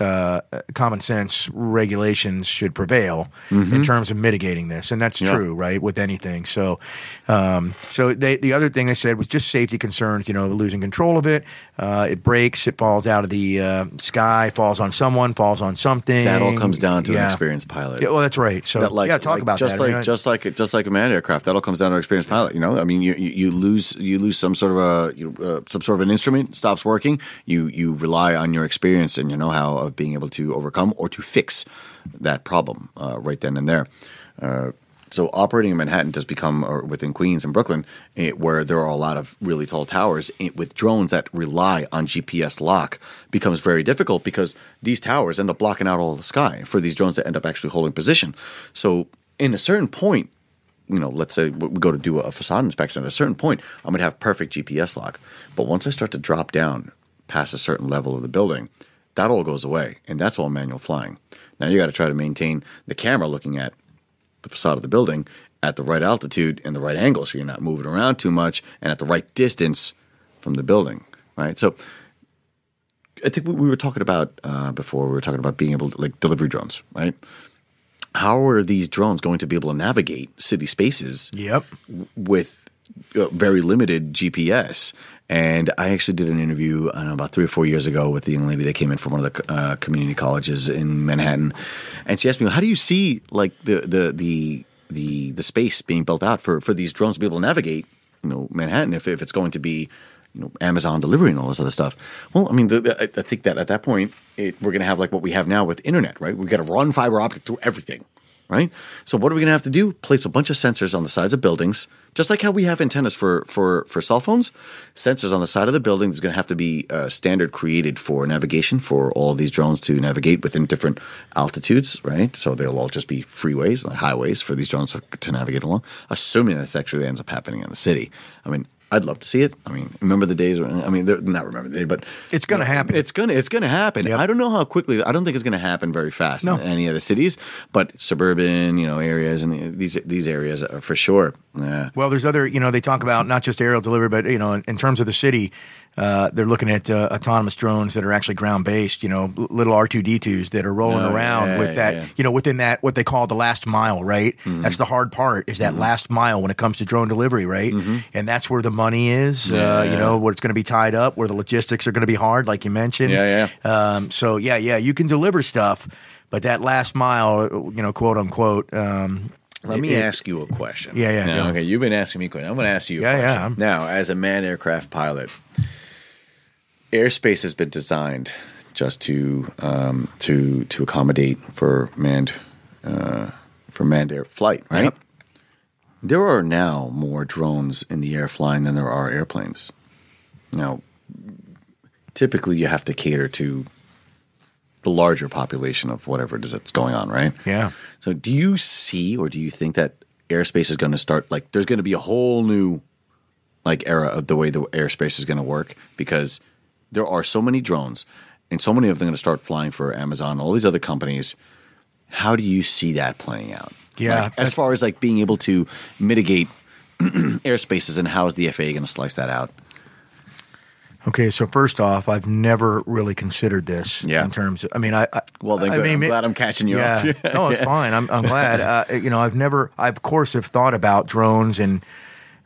uh, common sense regulations should prevail in terms of mitigating this, and that's Mm-hmm. Yeah. true, right, with anything. So, um, so they, the other thing they said was just safety concerns. You know, losing control of it, uh, it breaks, it falls out of the uh, sky, falls on someone, falls on something. That all comes down to an experienced pilot. Yeah, well, that's right. So, That, like, yeah, talk like, about just that. I like mean, just like just like a manned aircraft. That all comes down to an experienced pilot. You know, I mean, you you, lose you lose some sort of a you, uh, some sort of an instrument stops working. You you rely on your experience and your know how of being able to overcome or to fix that problem uh, right then and there. Uh, so operating in Manhattan does become, or within Queens and Brooklyn, eh, where there are a lot of really tall towers eh, with drones that rely on GPS lock, becomes very difficult because these towers end up blocking out all the sky for these drones that end up actually holding position. So, in a certain point, you know, let's say we go to do a facade inspection. At a certain point, I'm going to have perfect GPS lock. But once I start to drop down past a certain level of the building, that all goes away, and that's all manual flying. Now you got to try to maintain the camera looking at the facade of the building at the right altitude and the right angle, so you're not moving around too much, and at the right distance from the building. Right. So I think we- we were talking about uh, before. We were talking about being able to like delivery drones, right? How are these drones going to be able to navigate city spaces Yep. with uh, very limited GPS. And I actually did an interview know, about three or four years ago with the young lady that came in from one of the uh, community colleges in Manhattan, and she asked me, "How do you see like the the the the, the space being built out for, for these drones to be able to navigate, you know, Manhattan if, if it's going to be, you know, Amazon delivery and all this other stuff?" Well, I mean, the, the, I I think that at that point it, we're going to have like what we have now with internet, right? We've got to run fiber optic through everything right? So what are we going to have to do? Place a bunch of sensors on the sides of buildings, just like how we have antennas for for for cell phones. Sensors on the side of the building is going to have to be uh, standard created for navigation for all these drones to navigate within different altitudes, right? So they'll all just be freeways, like highways for these drones to, to navigate along. Assuming this actually ends up happening in the city. I mean. I'd love to see it. I mean, remember the days? When, I mean, not remember the day, but It's gonna happen. It's gonna it's gonna happen. Yep. I don't know how quickly. I don't think it's gonna happen very fast No. in any of the cities, but suburban, you know, areas and these these areas are for sure. Yeah. Well, there's other, you know, they talk about not just aerial delivery, but you know, in, in terms of the city, uh, they're looking at uh, autonomous drones that are actually ground based. You know, little R2D2s that are rolling Oh, around yeah, with that. yeah. You know, within that what they call the last mile, right? Mm-hmm. That's the hard part is that last mile when it comes to drone delivery, right? And that's where the money is. uh, Mm-hmm. Yeah. you know, where it's going to be tied up, where the logistics are going to be hard, like you mentioned. Yeah, Um, so yeah, yeah, you can deliver stuff, but that last mile, you know, quote unquote. Um, Let me it- ask you a question. Yeah, yeah, Now, okay, you've been asking me questions. I'm going to ask you. A Yeah, yeah, question. I'm- Now, as a manned aircraft pilot, airspace has been designed just to um, to to accommodate for manned uh, for manned air flight, right? Yep. There are now more drones in the air flying than there are airplanes. Now, typically, you have to cater to the larger population of whatever it is that's going on, right? Yeah. So, do you see or do you think that airspace is going to start like there's going to be a whole new like era of the way the airspace is going to work because there are so many drones and so many of them going to start flying for Amazon, all these other companies. How do you see that playing out? Yeah, Like, as far as like being able to mitigate airspaces and how is the FAA going to slice that out? Okay, so first off, I've never really considered this Yeah. in terms of. I mean, I. I Well, then I mean, I'm it- glad I'm catching you yeah. up. no, it's fine. I'm, I'm glad. Uh, you know, I've never. I of course have thought about drones, and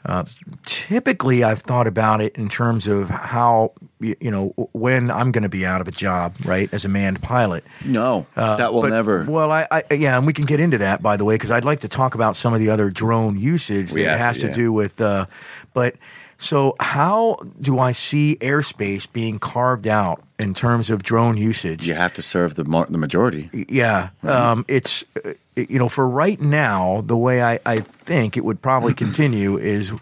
uh, typically I've thought about it in terms of how you know when I'm going to be out of a job, right, as a manned pilot. No, that will But- never. Well, I, I yeah, and we can get into that by the way, because I'd like to talk about some of the other drone usage that have has to, to yeah. do with. Uh, but so, how do I see airspace being carved out in terms of drone usage? you have to serve the the majority. Yeah, um, it's uh, you know for right now the way I, I think it would probably continue is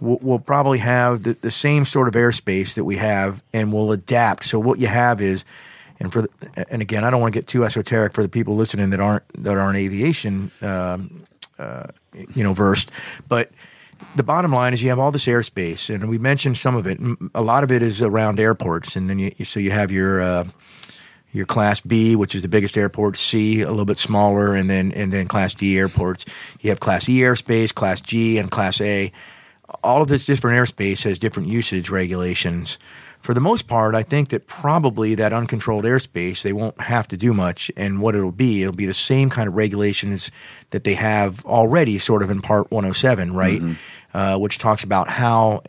we'll, we'll probably have the, the same sort of airspace that we have and we'll adapt. So what you have is, and for the, and again I don't want to get too esoteric for the people listening that aren't that aren't aviation um, uh, you know versed, but the bottom line is you have all this airspace, and we mentioned some of it. A lot of it is around airports, and then you, you so you have your uh, your Class B, which is the biggest airport, C, a little bit smaller, and then and then Class D airports. You have Class E airspace, Class G, and Class A. All of this different airspace has different usage regulations for the most part, I think that probably that uncontrolled airspace, they won't have to do much. And what it'll be, it'll be the same kind of regulations that they have already, sort of in Part 107, right? Uh, which talks about how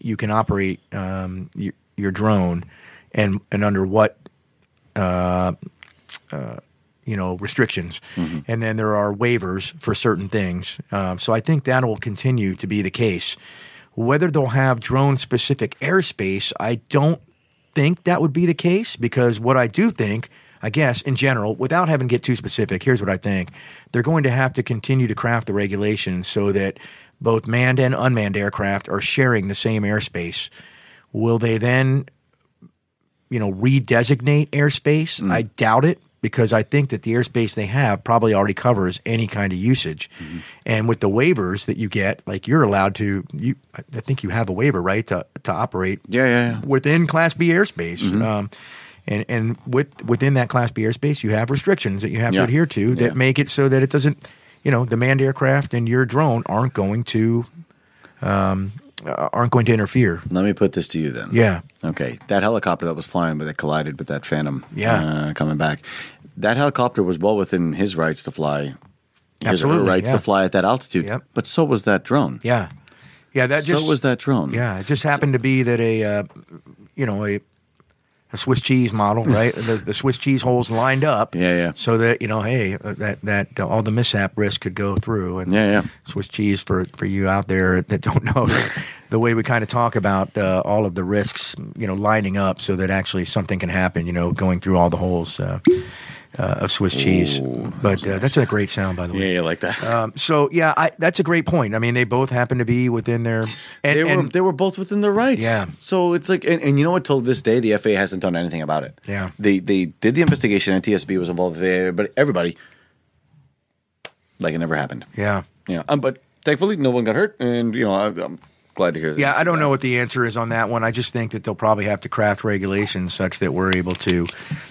you can operate um, your, your drone and, and under what Uh, uh, you know restrictions, mm-hmm. and then there are waivers for certain things. Um, so I think that will continue to be the case. Whether they'll have drone specific airspace, I don't think that would be the case because what I do think. I guess in general, without having to get too specific, here's what I think. They're going to have to continue to craft the regulations so that both manned and unmanned aircraft are sharing the same airspace. Will they then you know, redesignate airspace. I doubt it because I think that the airspace they have probably already covers any kind of usage. And with the waivers that you get, like you're allowed to, you, I think you have a waiver, right, to, to operate Yeah, yeah, yeah. within Class B airspace. Um, and and with within that Class B airspace, you have restrictions that you have Yeah. to adhere to that Yeah. make it so that it doesn't, you know, the manned aircraft and your drone aren't going to um, aren't going to interfere. Let me put this to you then. Yeah. Okay. That helicopter that was flying, but that collided with that Phantom. Yeah. Uh, coming back. That helicopter was well within his rights to fly. His or her Absolutely, rights yeah. to fly at that altitude. Yep. But so was that drone. Yeah, yeah. That just so was that drone. Yeah, it just happened to be that a, uh, you know, a, a Swiss cheese model, right? the, the Swiss cheese holes lined up. Yeah, yeah. So that you know, hey, uh, that that uh, all the mishap risk could go through. And Yeah, yeah. Swiss cheese for for you out there that don't know the way we kind of talk about uh, all of the risks, you know, lining up so that actually something can happen. You know, going through all the holes. Uh, uh, of Swiss cheese, but uh, that's a great sound, by the way. Yeah, yeah, like that. Um, so yeah, I, that's a great point. I mean, they both happen to be within their. And, they were and- they were both within their rights. Yeah. So it's like, and, and you know what? Till this day, the FAA hasn't done anything about it. Yeah. They they did the investigation, and TSB was involved with but everybody, like it never happened. yeah, Yeah. Um, but thankfully, no one got hurt, and you know, I, I'm glad to hear. yeah. I don't know what the answer is on that one. I just think that they'll probably have to craft regulations such that we're able to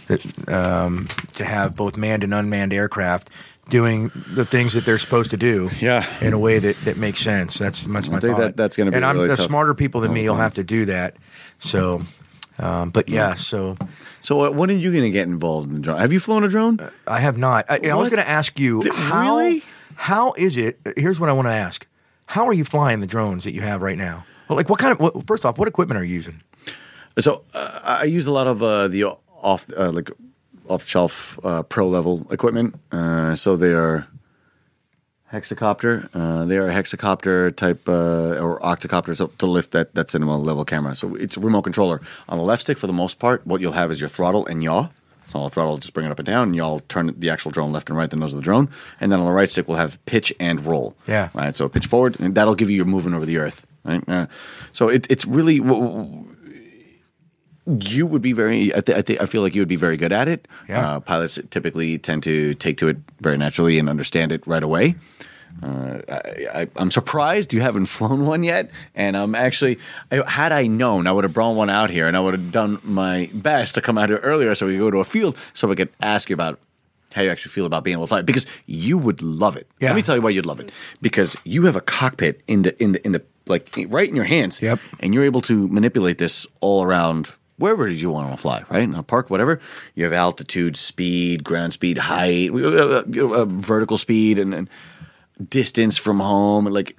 that um, to have both manned and unmanned aircraft doing the things that they're supposed to do. Yeah. in a way that, that makes sense. That's that's my think thought. that- that's gonna be and I'm really the tough. smarter people than me. You'll Mhm. have to do that. So, um, but yeah. So So, uh, when are you going to get involved in the drone? Have you flown a drone? I have not. I, I was What? going to ask you Th- how really? how is it? Here's what I want to ask: How are you flying the drones that you have right now? Well, like what kind of? What, first off, what equipment are you using? So uh, I use a lot of uh, the off uh, like off the shelf uh, pro level equipment. Uh, so they are hexacopter. Uh, they are hexacopter type uh, or octocopter to, to lift that that cinema level camera. So it's a remote controller on the left stick for the most part. What you'll have is your throttle and yaw. So the throttle, just bring it up and down, and yaw turn the actual drone left and right, the nose of the drone. And then on the right stick, we'll have pitch and roll. Yeah. Right. So pitch forward, and that'll give you your movement over the earth. Right. Uh, so it, it's really you would be very. I, th- I, th- I feel like you would be very good at it. Yeah. Uh, pilots typically tend to take to it very naturally and understand it right away. Uh, I, I, I'm surprised you haven't flown one yet, and I'm actually. I, had I known, I would have brought one out here, and I would have done my best to come out here earlier so we could go to a field so we could ask you about how you actually feel about being able to fly because you would love it. Yeah. Let me tell you why you'd love it because you have a cockpit in the in the in the like right in your hands. Yep. And you're able to manipulate this all around wherever you want to fly, right? In a park, whatever. You have altitude, speed, ground speed, height, uh, uh, uh, vertical speed, and, and distance from home, like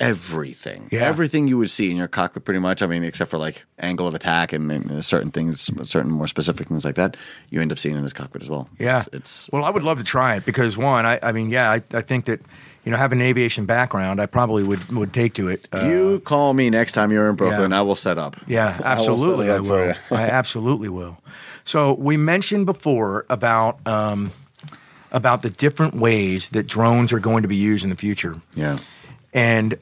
everything. Yeah. Everything you would see in your cockpit, pretty much. I mean, except for like angle of attack and, and certain things, certain more specific things like that, you end up seeing in this cockpit as well. Yeah, It's, it's well, I would love to try it because one, I, I mean, yeah, I, I think that you know having an aviation background, I probably would would take to it. Uh, you call me next time you're in Brooklyn. yeah. I will set up. Yeah, I will absolutely, I will. I absolutely will. So we mentioned before about um, about the different ways that drones are going to be used in the future, Yeah. and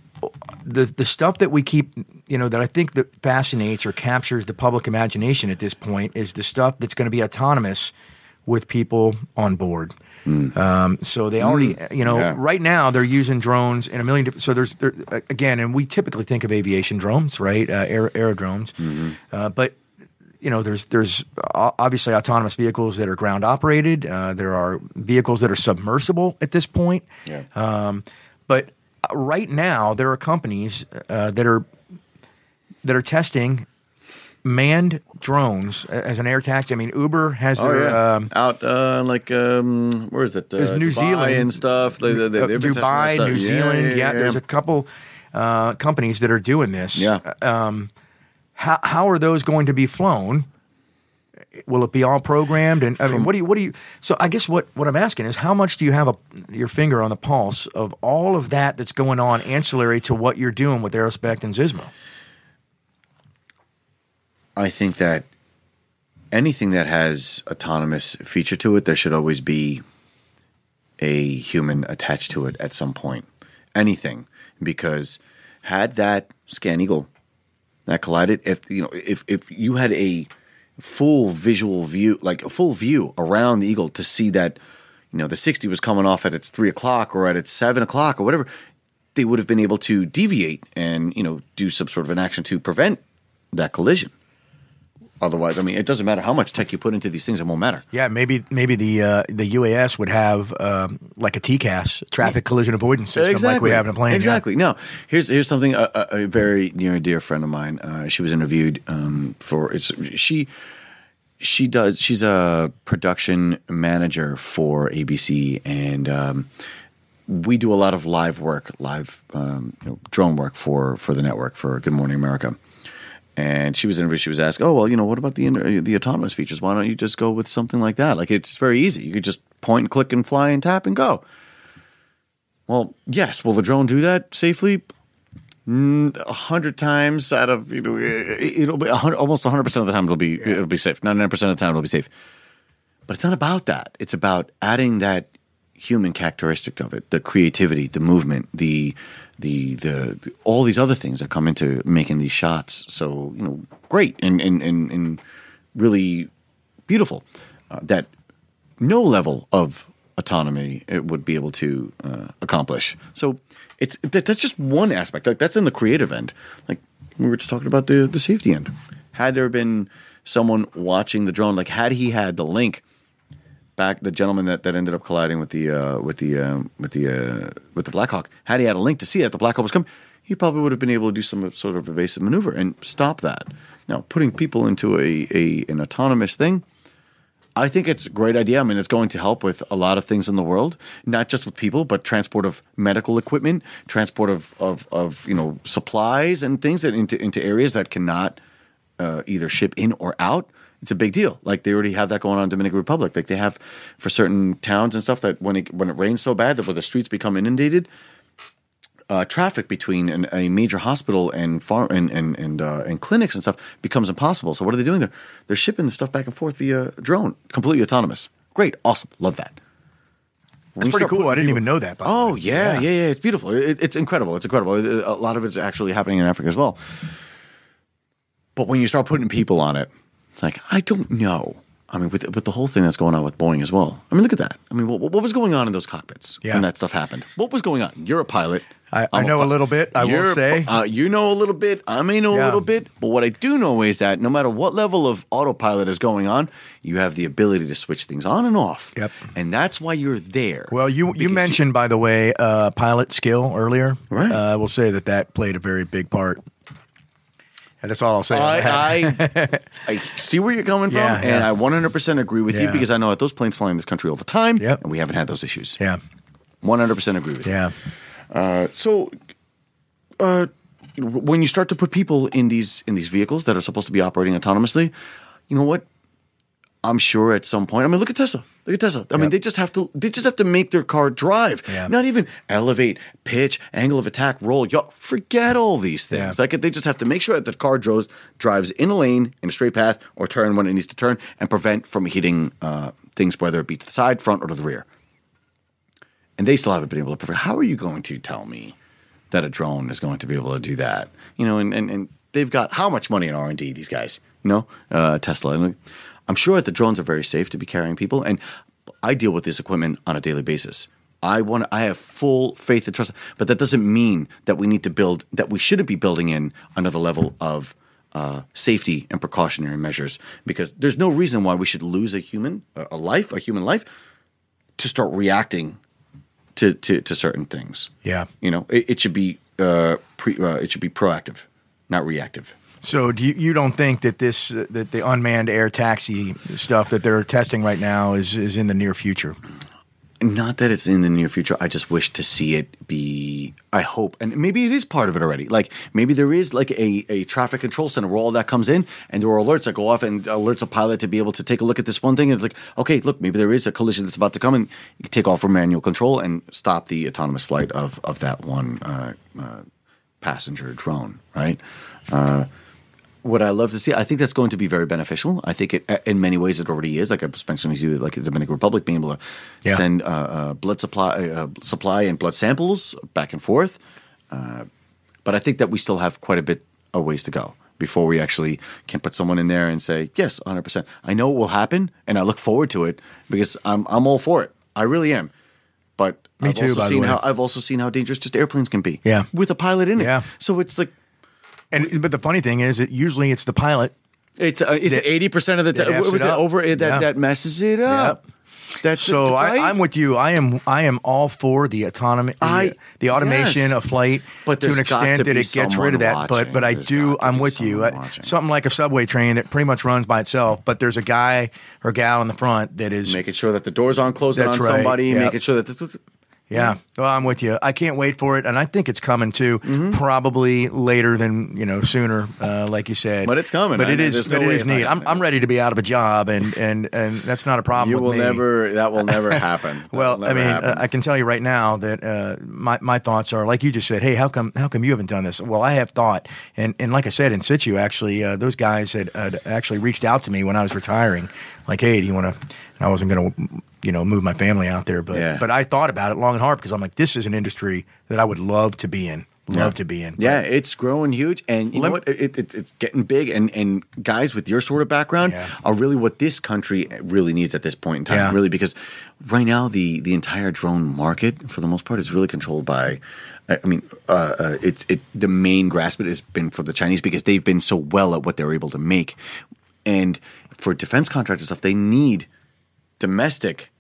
the the stuff that we keep, you know, that I think that fascinates or captures the public imagination at this point is the stuff that's going to be autonomous with people on board. Um, so they already, you know, Yeah. right now they're using drones in a million different. So there's there, again, and we typically think of aviation drones, right? Uh, aer- aerodromes, uh, but you know, there's there's obviously autonomous vehicles that are ground operated. Uh, there are vehicles that are submersible at this point. Yeah. Um, but uh, right now, there are companies uh, that are that are testing manned drones as an air taxi? I mean, Uber has Oh their yeah, um, out uh, like um, where is it? Uh, There's New Dubai Zealand and stuff. They, they, they, uh, they've been testing that Dubai, stuff. New Yeah, Zealand. Yeah, yeah, there's a couple uh, companies that are doing this. Yeah. Um, how how are those going to be flown? Will it be all programmed? And I mean, what do you what do you? So I guess what what I'm asking is how much do you have a, your finger on the pulse of all of that that's going on ancillary to what you're doing with Aerospect and Xizmo? I think that anything that has autonomous feature to it, there should always be a human attached to it at some point. Anything, because had that scan eagle that collided, if you know, if if you had a full visual view, like a full view around the eagle to see that, you know, the sixty was coming off at its three o'clock or at its seven o'clock or whatever, they would have been able to deviate and you know do some sort of an action to prevent that collision. Otherwise, I mean, it doesn't matter how much tech you put into these things; it won't matter. Yeah, maybe maybe the uh, the UAS would have um, like a TCAS, traffic collision avoidance system, like we have in a plane. yeah. Exactly. Now, here's here's something a, a, a very near and dear friend of mine. Uh, she was interviewed um, for it's she she does she's a production manager for ABC and um, we do a lot of live work, live um, you know, drone work for for the network for Good Morning America. And she was interviewed. She was asked, "Oh well, you know, what about the the autonomous features? Why don't you just go with something like that? Like it's very easy. You could just point, and click, and fly, and tap, and go." Well, yes. Will the drone do that safely? A hundred times out of you know, it- it'll be hundred, almost hundred percent of the time it'll be it'll be safe. Ninety nine percent of the time it'll be safe. But it's not about that. It's about adding that human characteristic of it, the creativity, the movement, the the the, all these other things that come into making these shots so you know great and and and, and really beautiful. Uh, that no level of autonomy it would be able to uh, accomplish. So it's that, that's just one aspect. Like that's in the creative end. Like we were just talking about the the safety end. Had there been someone watching the drone, like had he had the link back, the gentleman that, that ended up colliding with the uh, with the um, with the uh, with the Blackhawk, had he had a link to see that the Blackhawk was coming, he probably would have been able to do some sort of evasive maneuver and stop that. Now, putting people into a, a an autonomous thing. I think it's a great idea. I mean, it's going to help with a lot of things in the world, not just with people, but transport of medical equipment, transport of, of, of you know supplies and things that into into areas that cannot uh, either ship in or out. It's a big deal. Like they already have that going on in Dominican Republic. Like they have for certain towns and stuff that when it when it rains so bad that where the streets become inundated, uh, traffic between an, a major hospital and farm and and and, uh, and clinics and stuff becomes impossible. So what are they doing? They're they're shipping the stuff back and forth via drone, completely autonomous. Great, awesome, love that. When That's pretty cool. I didn't people- even know that. Oh way. yeah, yeah, yeah. It's beautiful. It, it's incredible. It's incredible. A lot of it's actually happening in Africa as well. But when you start putting people on it, it's like I don't know. I mean, with with the whole thing that's going on with Boeing as well. I mean, look at that. I mean, what, what was going on in those cockpits Yeah. when that stuff happened? What was going on? You're a pilot. I, I know a pi- little bit. I will say. uh, you know a little bit. I may know a little bit. But what I do know is that no matter what level of autopilot is going on, you have the ability to switch things on and off. Yep. And that's why you're there. Well, you you mentioned, by the way, uh, pilot skill earlier. Right. Uh, I will say that that played a very big part. And that's all I'll say. I, I I see where you're coming from, Yeah, and yeah. I 100% agree with you because I know that those planes fly in this country all the time, Yep. and we haven't had those issues. yeah, 100% agree with you. yeah, So, uh, when you start to put people in these in these vehicles that are supposed to be operating autonomously, you know what? I'm sure at some point. I mean, look at Tesla. Look at Tesla. I mean, they just have to. They just have to make their car drive. Yeah. Not even elevate, pitch, angle of attack, roll. Yaw, forget all these things. Yeah. Like they just have to make sure that the car drives drives in a lane in a straight path or turn when it needs to turn and prevent from hitting uh, things, whether it be to the side, front, or to the rear. And they still haven't been able to prevent. How are you going to tell me that a drone is going to be able to do that? You know, and and, and they've got how much money in R and D? These guys, you know, uh, Tesla. I'm sure that the drones are very safe to be carrying people, and I deal with this equipment on a daily basis. I want. I have full faith and trust, but that doesn't mean that we need to build. That we shouldn't be building in another level of uh, safety and precautionary measures because there's no reason why we should lose a human, a a life, a human life, to start reacting to to, to certain things. yeah. You know, it, it should be uh, pre, uh, it should be proactive, not reactive. So do you, you don't think that this uh, that the unmanned air taxi stuff that they're testing right now is is in the near future? Not that it's in the near future. I just wish to see it be. I hope, and maybe it is part of it already. Like maybe there is like a, a traffic control center where all that comes in, and there are alerts that go off and alerts a pilot to be able to take a look at this one thing. And it's like, okay, look, maybe there is a collision that's about to come, and you can take off from manual control and stop the autonomous flight of of that one uh, uh, passenger drone, right? Uh, what I love to see, I think that's going to be very beneficial. I think it, in many ways it already is. Like I was mentioning to you, like the Dominican Republic being able to Yeah. send uh, uh, blood supply, uh, supply and blood samples back and forth. Uh, but I think that we still have quite a bit of ways to go before we actually can put someone in there and say yes, 100. percent I know it will happen, and I look forward to it because I'm I'm all for it. I really am. But Me I've too, also by the seen way. how I've also seen how dangerous just airplanes can be. Yeah. with a pilot in it. Yeah. So it's like And but the funny thing is that usually it's the pilot. It's uh, eighty percent of the time. Was it it over it, that Yeah. that messes it up? That's So right? I, I'm with you. I am I am all for the autonomy, the, I- the automation yes. of flight But to an extent to that it gets rid of that. watching. But but I There's do. I'm with you. I- watching. something like a subway train that pretty much runs by itself, but there's a guy or gal in the front that is making sure that the doors aren't closing on right. somebody, Yep. making sure that this, Yeah, well, I'm with you. I can't wait for it, and I think it's coming too. Mm-hmm. Probably later than you know, sooner, uh, like you said. But it's coming. But I it know. is. No But it is neat. I'm. I'm ready to be out of a job, and and and that's not a problem. you will never. That will never happen. Well, will I mean, happen. I can tell you right now that uh, my my thoughts are like you just said. Hey, how come how come you haven't done this? Well, I have thought, and and like I said, Insitu, actually, uh, those guys had, had actually reached out to me when I was retiring. Like, hey, do you want to? And I wasn't going to, you know, move my family out there, but Yeah. but I thought about it long and hard because I'm like, this is an industry that I would love to be in. Love to be in. Yeah, it's growing huge, and you know what? It, it, it's getting big, and and guys with your sort of background Yeah. are really what this country really needs at this point in time. Yeah. Really, because right now the the entire drone market, for the most part, is really controlled by. I I mean, uh, uh, it's it the main grasp of it has been for the Chinese because they've been so well at what they're able to make, and for defense contractor stuff, they need domestic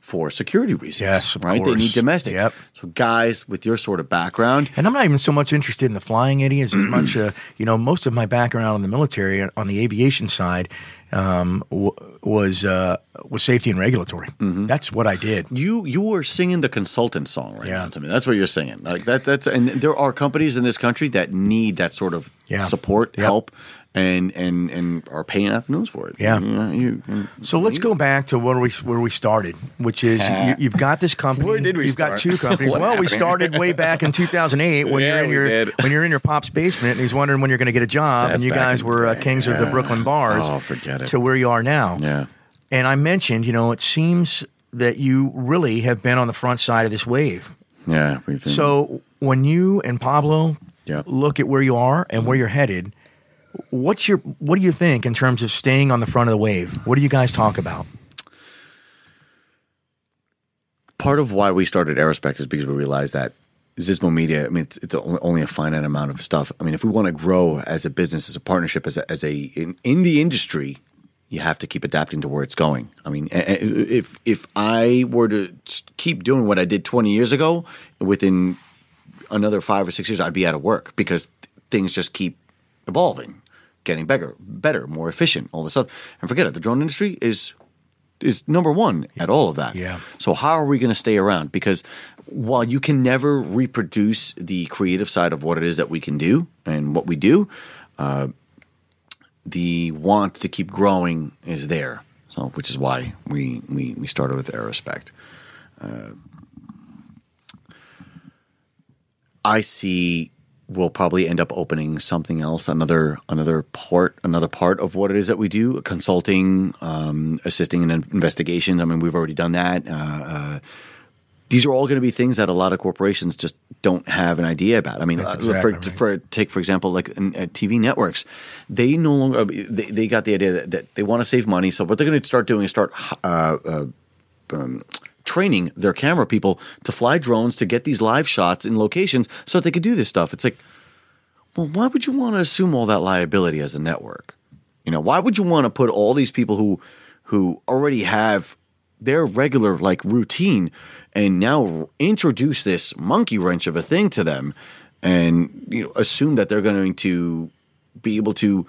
for security reasons. Yes, right. They need domestic. Yep. So guys with your sort of background, And I'm not even so much interested in the flying, Eddie, as, much, uh, you know, most of my background in the military, on the aviation side, um, w- was uh, was safety and regulatory. Mm-hmm. That's what I did. You you were singing the consultant song right Yeah. now to me. That's what you're singing. Like that. That's and there are companies in this country that need that sort of support, Yep. help, and and and are paying afternoons for it. Yeah. You know, you- So let's go back to where we where we started, which is you, you've got this company. Where did we You've got two companies. Well, we started way back in 2008 when Yeah, you're in your did. when you're in your pop's basement and he's wondering when you're going to get a job, That's and you guys were uh, kings of the Brooklyn bars. Oh, forget it. To where you are now. Yeah. And I mentioned, you know, it seems that you really have been on the front side of this wave. Yeah. So when you and Pablo Yeah. look at where you are and where you're headed, what's your what do you think in terms of staying on the front of the wave? What do you guys talk about? part of why we started Aerospect is because we realized that Xizmo Media, I mean, it's, it's only a finite amount of stuff. I mean, if we want to grow as a business, as a partnership, as a, as a in, in the industry, you have to keep adapting to where it's going. I mean, if if I were to keep doing what I did 20 years ago, within another five or six years, I'd be out of work because things just keep evolving, getting bigger, better, more efficient, all this stuff. And forget it, the drone industry is is number one at all of that. Yeah. So how are we going to stay around? Because while you can never reproduce the creative side of what it is that we can do and what we do, uh, the want to keep growing is there. So, which is why we we, we started with Aerospect. Uh, I see we'll probably end up opening something else, another another part, another part of what it is that we do, consulting, um, assisting in investigations. I mean, we've already done that. Uh, uh, these are all going to be things that a lot of corporations just don't have an idea about. I mean, uh, exactly for, right. for take for example, like uh, TV networks, they no longer they, they got the idea that, that they want to save money. So what they're going to start doing is start uh, uh, um, training their camera people to fly drones to get these live shots in locations so that they could do this stuff. It's like, well, why would you want to assume all that liability as a network? You know, why would you want to put all these people who who already have their regular like routine and now introduce this monkey wrench of a thing to them and you know assume that they're going to be able to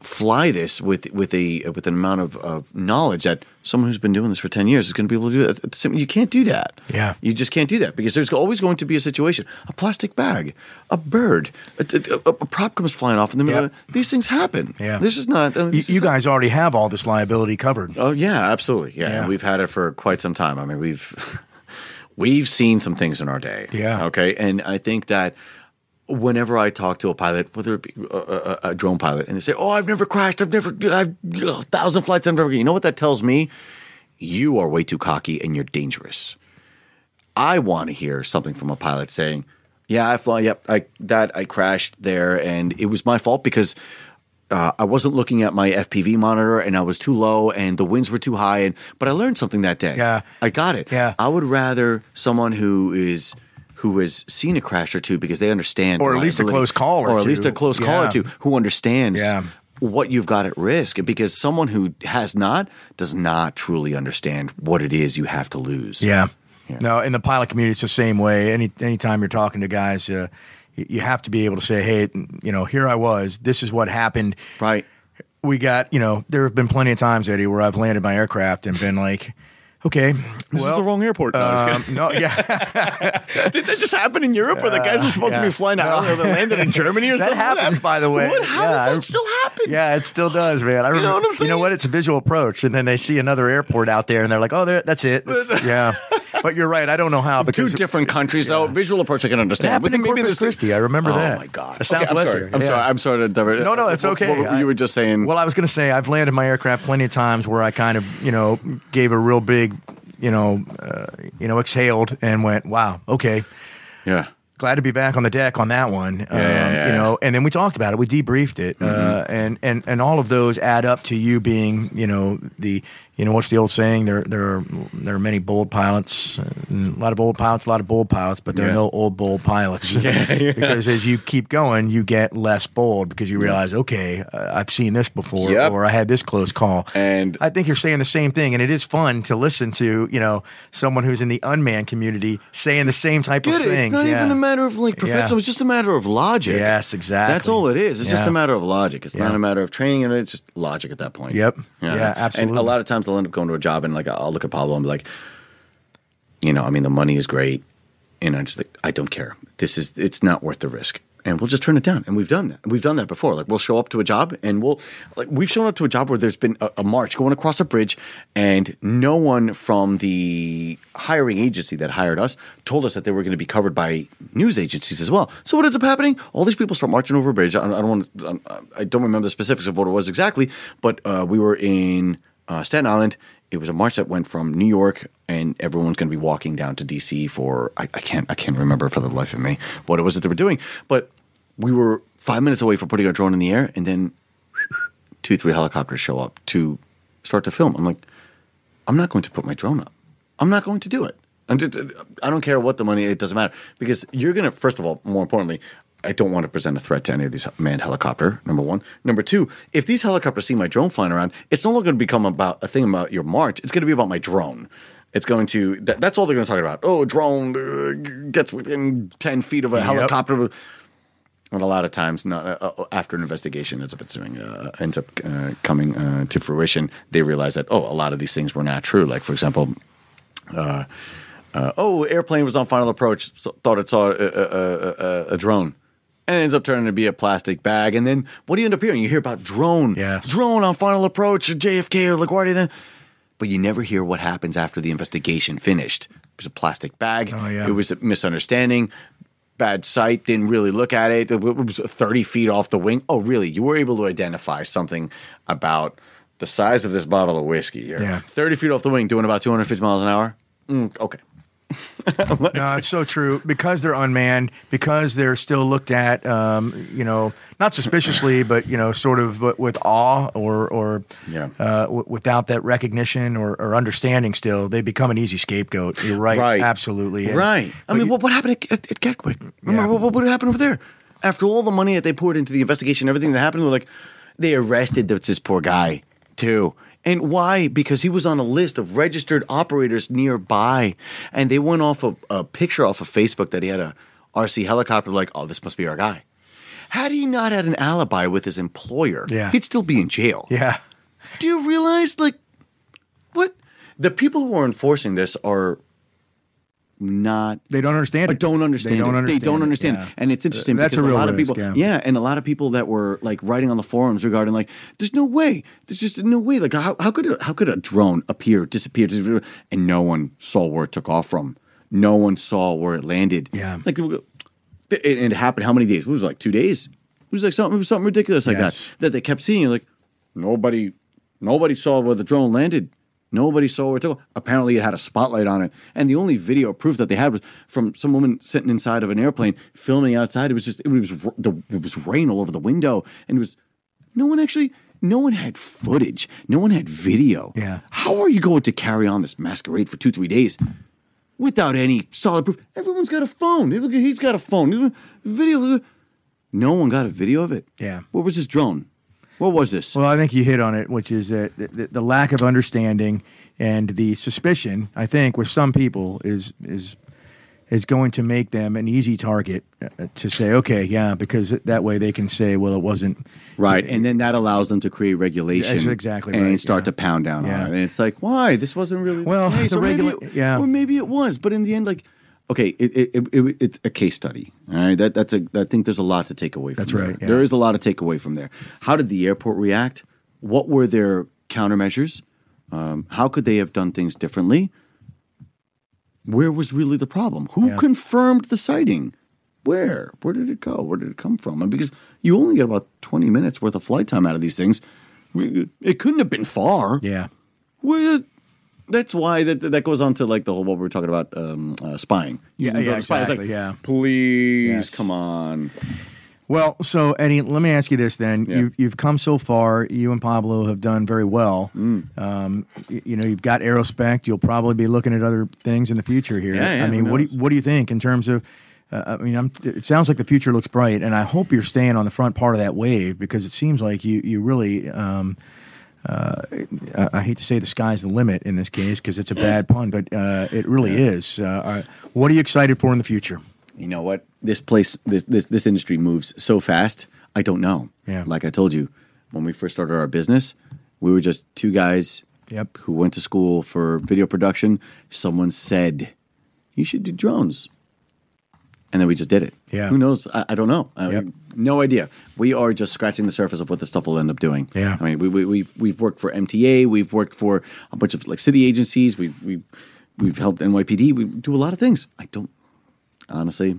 fly this with with a with an amount of, of knowledge that someone who's been doing this for 10 years is going to be able to do it. You can't do that. Yeah. You just can't do that because there's always going to be a situation. A plastic bag, a bird, a, a, a prop comes flying off in the middle. Yep. These things happen. Yeah. This is not. uh, You, this you is not- guys already have all this liability covered. Oh yeah, absolutely. Yeah. Yeah. We've had it for quite some time. I mean, we've we've seen some things in our day. Yeah. Okay. And I think that whenever I talk to a pilot, whether it be a, a, a drone pilot, and they say, "Oh, I've never crashed. I've never. I've a thousand flights. I've never." You know what that tells me? You are way too cocky and you're dangerous. I want to hear something from a pilot saying, "Yeah, I fly. Yep, I that I crashed there, and it was my fault because." uh, I wasn't looking at my FPV monitor and I was too low and the winds were too high and but I learned something that day. Yeah. I got it. Yeah. I would rather someone who is who has seen a crash or two because they understand Or at least a close call or or at least a close call Yeah. or two who understands Yeah. what you've got at risk because someone who has not does not truly understand what it is you have to lose. Yeah. Yeah. No, in the pilot community, it's the same way. Any anytime you're talking to guys, uh, you have to be able to say, "Hey, you know, here I was. This is what happened." Right. We got, you know, there have been plenty of times, Eddie, where I've landed my aircraft and been like, "Okay, This well, is the wrong airport. No, um, no, yeah, Did that just happen in Europe where the guys are supposed yeah. to be flying out No. and they landed in Germany or that something? What happens, by the way. What? How Yeah, does I- that still happen? Yeah, it still does, man. I remember, know what I'm saying? you know what? It's a visual approach, and then they see another airport out there, and they're like, "Oh, there, that's it." yeah, but you're right. I don't know how Because Two different countries. though. visual approach I can It understand. happened But in then maybe Corpus Christi. I remember oh that. my god! A Okay, I'm Southwestern. sorry. I'm yeah. sorry. I'm sorry to divert. No, no, it's What- okay. What, you were just saying. Well, I was going to say I've landed my aircraft plenty of times where I kind of, you know, gave a real big, you know, uh, you know, exhaled and went, "Wow, okay." yeah. Glad to be back on the deck on that one. um, yeah, yeah, you yeah. know, and then we talked about it. We debriefed it, uh, Mm-hmm. and and and all of those add up to you being, you know, the, you know, what's the old saying? There there are there are many bold pilots, a lot of old pilots, a lot of bold pilots, but there Yeah. are no old bold pilots. Yeah. because as you keep going, you get less bold because you realize, okay, uh, I've seen this before, Yep. or I had this close call. And- I think you're saying the same thing, and it is fun to listen to, you know, someone who's in the unmanned community saying the same type of things. It's not yeah. even a matter of like professional. Yeah. It's just a matter of logic. Yes, exactly. That's all it is. It's just a matter of logic. It's not a matter of training, and it's just logic at that point. Yep. Yeah, absolutely. And a lot of times they'll end up going to a job, and like I'll look at Pablo and be like, you know, I mean, the money is great, and I'm just like, I don't care. This is it's not worth the risk. And we'll just turn it down, and we've done that. We've done that before. Like we'll show up to a job, and we'll like we've shown up to a job where there's been a, a march going across a bridge, and no one from the hiring agency that hired us told us that they were going to be covered by news agencies as well. So what ends up happening? All these people start marching over a bridge. I, I don't want. I don't remember the specifics of what it was exactly, but uh, we were in uh, Staten Island. It was a march that went from New York, and everyone's going to be walking down to DC for I, I can't I can't remember for the life of me what it was that they were doing. But we were five minutes away from putting our drone in the air, and then two three helicopters show up to start to film. I'm like, I'm not going to put my drone up. I'm not going to do it. Just, I don't care what the money. It doesn't matter because you're going to. First of all, more importantly, I don't want to present a threat to any of these manned helicopter. Number one. Number two. If these helicopters see my drone flying around, it's no longer going to become about a thing about your march. It's going to be about my drone. It's going to. That, that's all they're going to talk about. Oh, drone uh, gets within ten feet of a helicopter. And a lot of times, not uh, uh, after an investigation ends up ensuing, uh, ends up uh, coming uh, to fruition, they realize that oh, a lot of these things were not true. Like for example, uh, uh, oh, airplane was on final approach, so, thought it saw a, a, a, a drone, and it ends up turning to be a plastic bag. And then what do you end up hearing? You hear about drone, Yes. drone on final approach, or JFK or LaGuardia. Then, but you never hear what happens after the investigation finished. It was a plastic bag. Oh, yeah. It was a misunderstanding. Bad sight. Didn't really look at it. It was thirty feet off the wing. Oh, really? You were able to identify something about the size of this bottle of whiskey here. Yeah. Thirty feet off the wing, doing about two hundred fifty miles an hour. Mm, okay. no, it's so true because they're unmanned, because they're still looked at, um, you know, not suspiciously, but you know, sort of with- awe or or Yeah. uh, w- without that recognition or, or understanding. Still, they become an easy scapegoat. You're right, Right. absolutely, And- right. I mean, you- what, what happened at, at, at Gatwick? Remember Yeah. what, what, happened over there? After all the money that they poured into the investigation, everything that happened, they're like, they arrested this poor guy too. And why? Because he was on a list of registered operators nearby, and they went off a, a picture off of Facebook that he had a RC helicopter. Like, oh, this must be our guy. Had he not had an alibi with his employer, Yeah. he'd still be in jail. Yeah. Do you realize, like, what the people who are enforcing this are not They don't understand it. don't understand. They don't it. understand. They don't it, understand. yeah. And it's interesting That's because a a, lot risk, of people, yeah. and a lot of people that were like writing on the forums regarding like, there's no way, there's just no way. Like, how, how could a, how could a drone appear, disappear, disappear, and no one saw where it took off from? No one saw where it landed. Yeah. like it, it, it happened. How many days? It was like two days. It was like something. It was something ridiculous like Yes. that that they kept seeing. Like nobody, nobody saw where the drone landed. Nobody saw where it took. Apparently, it had a spotlight on it, and the only video proof that they had was from some woman sitting inside of an airplane filming outside. It was just it was it was rain all over the window, and it was no one actually. No one had footage. No one had video. Yeah. How are you going to carry on this masquerade for two, three days without any solid proof? Everyone's got a phone. Look, he's got a phone. Video. No one got a video of it. Yeah. What was this drone? What was this? Well, I think you hit on it, which is that the, the, lack of understanding and the suspicion. I think with some people is is is going to make them an easy target uh, to say, okay, yeah, because that way they can say, well, it wasn't Right, and then that allows them to create regulation. That's exactly and right, start yeah. to pound down Yeah. on it. And it's like, why? This wasn't really Well, the or maybe it- yeah. or maybe it was. But in the end, like, okay, it, it, it, it- it's a case study. All right, that that's a. I think there's a lot to take away from. That's there. right, yeah. There is a lot to take away from there. How did the airport react? What were their countermeasures? Um, how could they have done things differently? Where was really the problem? Who Yeah. confirmed the sighting? Where? Where did it go? Where did it come from? And because you only get about 20 minutes worth of flight time out of these things, it couldn't have been far. Yeah. Where, that's why that that goes on to like the whole what we were talking about um, uh, spying. Yeah, yeah, the spy. It's exactly, yeah. Please, Yes. come on. Well, so Eddie, let me ask you this then. Yeah. You've, you've come so far. You and Pablo have done very well. Mm. Um, y- you know, you've got Aerospect. You'll probably be looking at other things in the future here. Yeah, yeah, I mean, what do you, what do you think in terms of? Uh, I mean, I'm, it sounds like the future looks bright, and I hope you're staying on the front part of that wave because it seems like you you really. Um, uh, I, I hate to say the sky's the limit in this case because it's a bad pun, but uh, it really is. Uh, uh, what are you excited for in the future? You know what? This place, this this this industry moves so fast. I don't know. Yeah. Like I told you, when we first started our business, we were just two guys. Yep. Who went to school for video production? Someone said, "You should do drones," and then we just did it. Yeah. Who knows? I, I don't know. I, Yep. No idea. We are just scratching the surface of what this stuff will end up doing. Yeah. I mean, we, we, we've we've worked for MTA. We've worked for a bunch of like city agencies. We we we've helped NYPD. We do a lot of things. I don't honestly.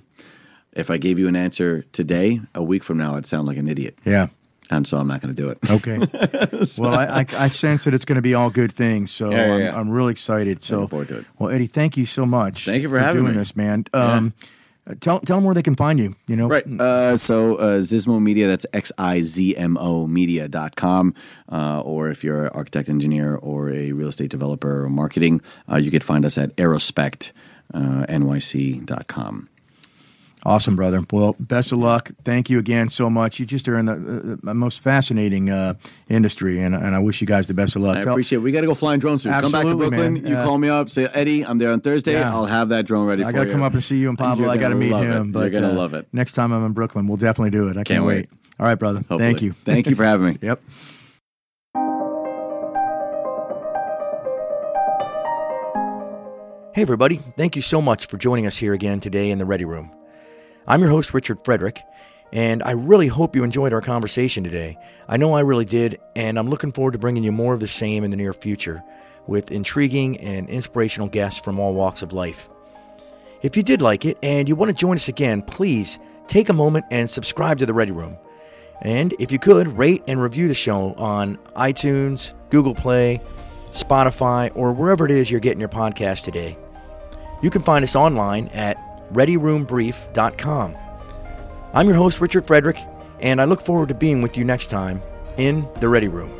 If I gave you an answer today, a week from now, I'd sound like an idiot, Yeah. and so I'm not going to do it. Okay. well, I, I, I sense that it's going to be all good things, so Yeah, yeah, I'm, yeah. I'm really excited. So, Looking forward to it. well, Eddie, thank you so much. Thank you for having doing me. this, man. Um, uh, Tell tell them where they can find you. You know, Right. Uh, so uh, Xizmo Media, that's X I Z M O media.com. Uh, or if you're an architect, engineer, or a real estate developer or marketing, uh, you could find us at aerospect, uh, nyc.com. Awesome, brother. Well, best of luck. Thank you again so much. You just are in the, uh, most fascinating uh, industry, and, and I wish you guys the best of luck. I Tell- appreciate it. We got to go flying drones soon. Come back to Absolutely, Brooklyn. man. You Uh, call me up, say, Eddie, I'm there on Thursday. Yeah. I'll have that drone ready I for got to you. come up and see you and Pablo. I got to meet love it. him. But You're going to uh, love it. Next time I'm in Brooklyn, we'll definitely do it. I can't, Can't wait. All right, brother. Thank you. Thank you for having me. Yep. Hey, everybody. Thank you so much for joining us here again today in the Ready Room. I'm your host, Richard Frederick, and I really hope you enjoyed our conversation today. I know I really did, and I'm looking forward to bringing you more of the same in the near future with intriguing and inspirational guests from all walks of life. If you did like it and you want to join us again, please take a moment and subscribe to the Ready Room. And if you could, rate and review the show on iTunes, Google Play, Spotify, or wherever it is you're getting your podcast today. You can find us online at readyroombrief.com. I'm your host, Richard Frederick, and I look forward to being with you next time in the Ready Room.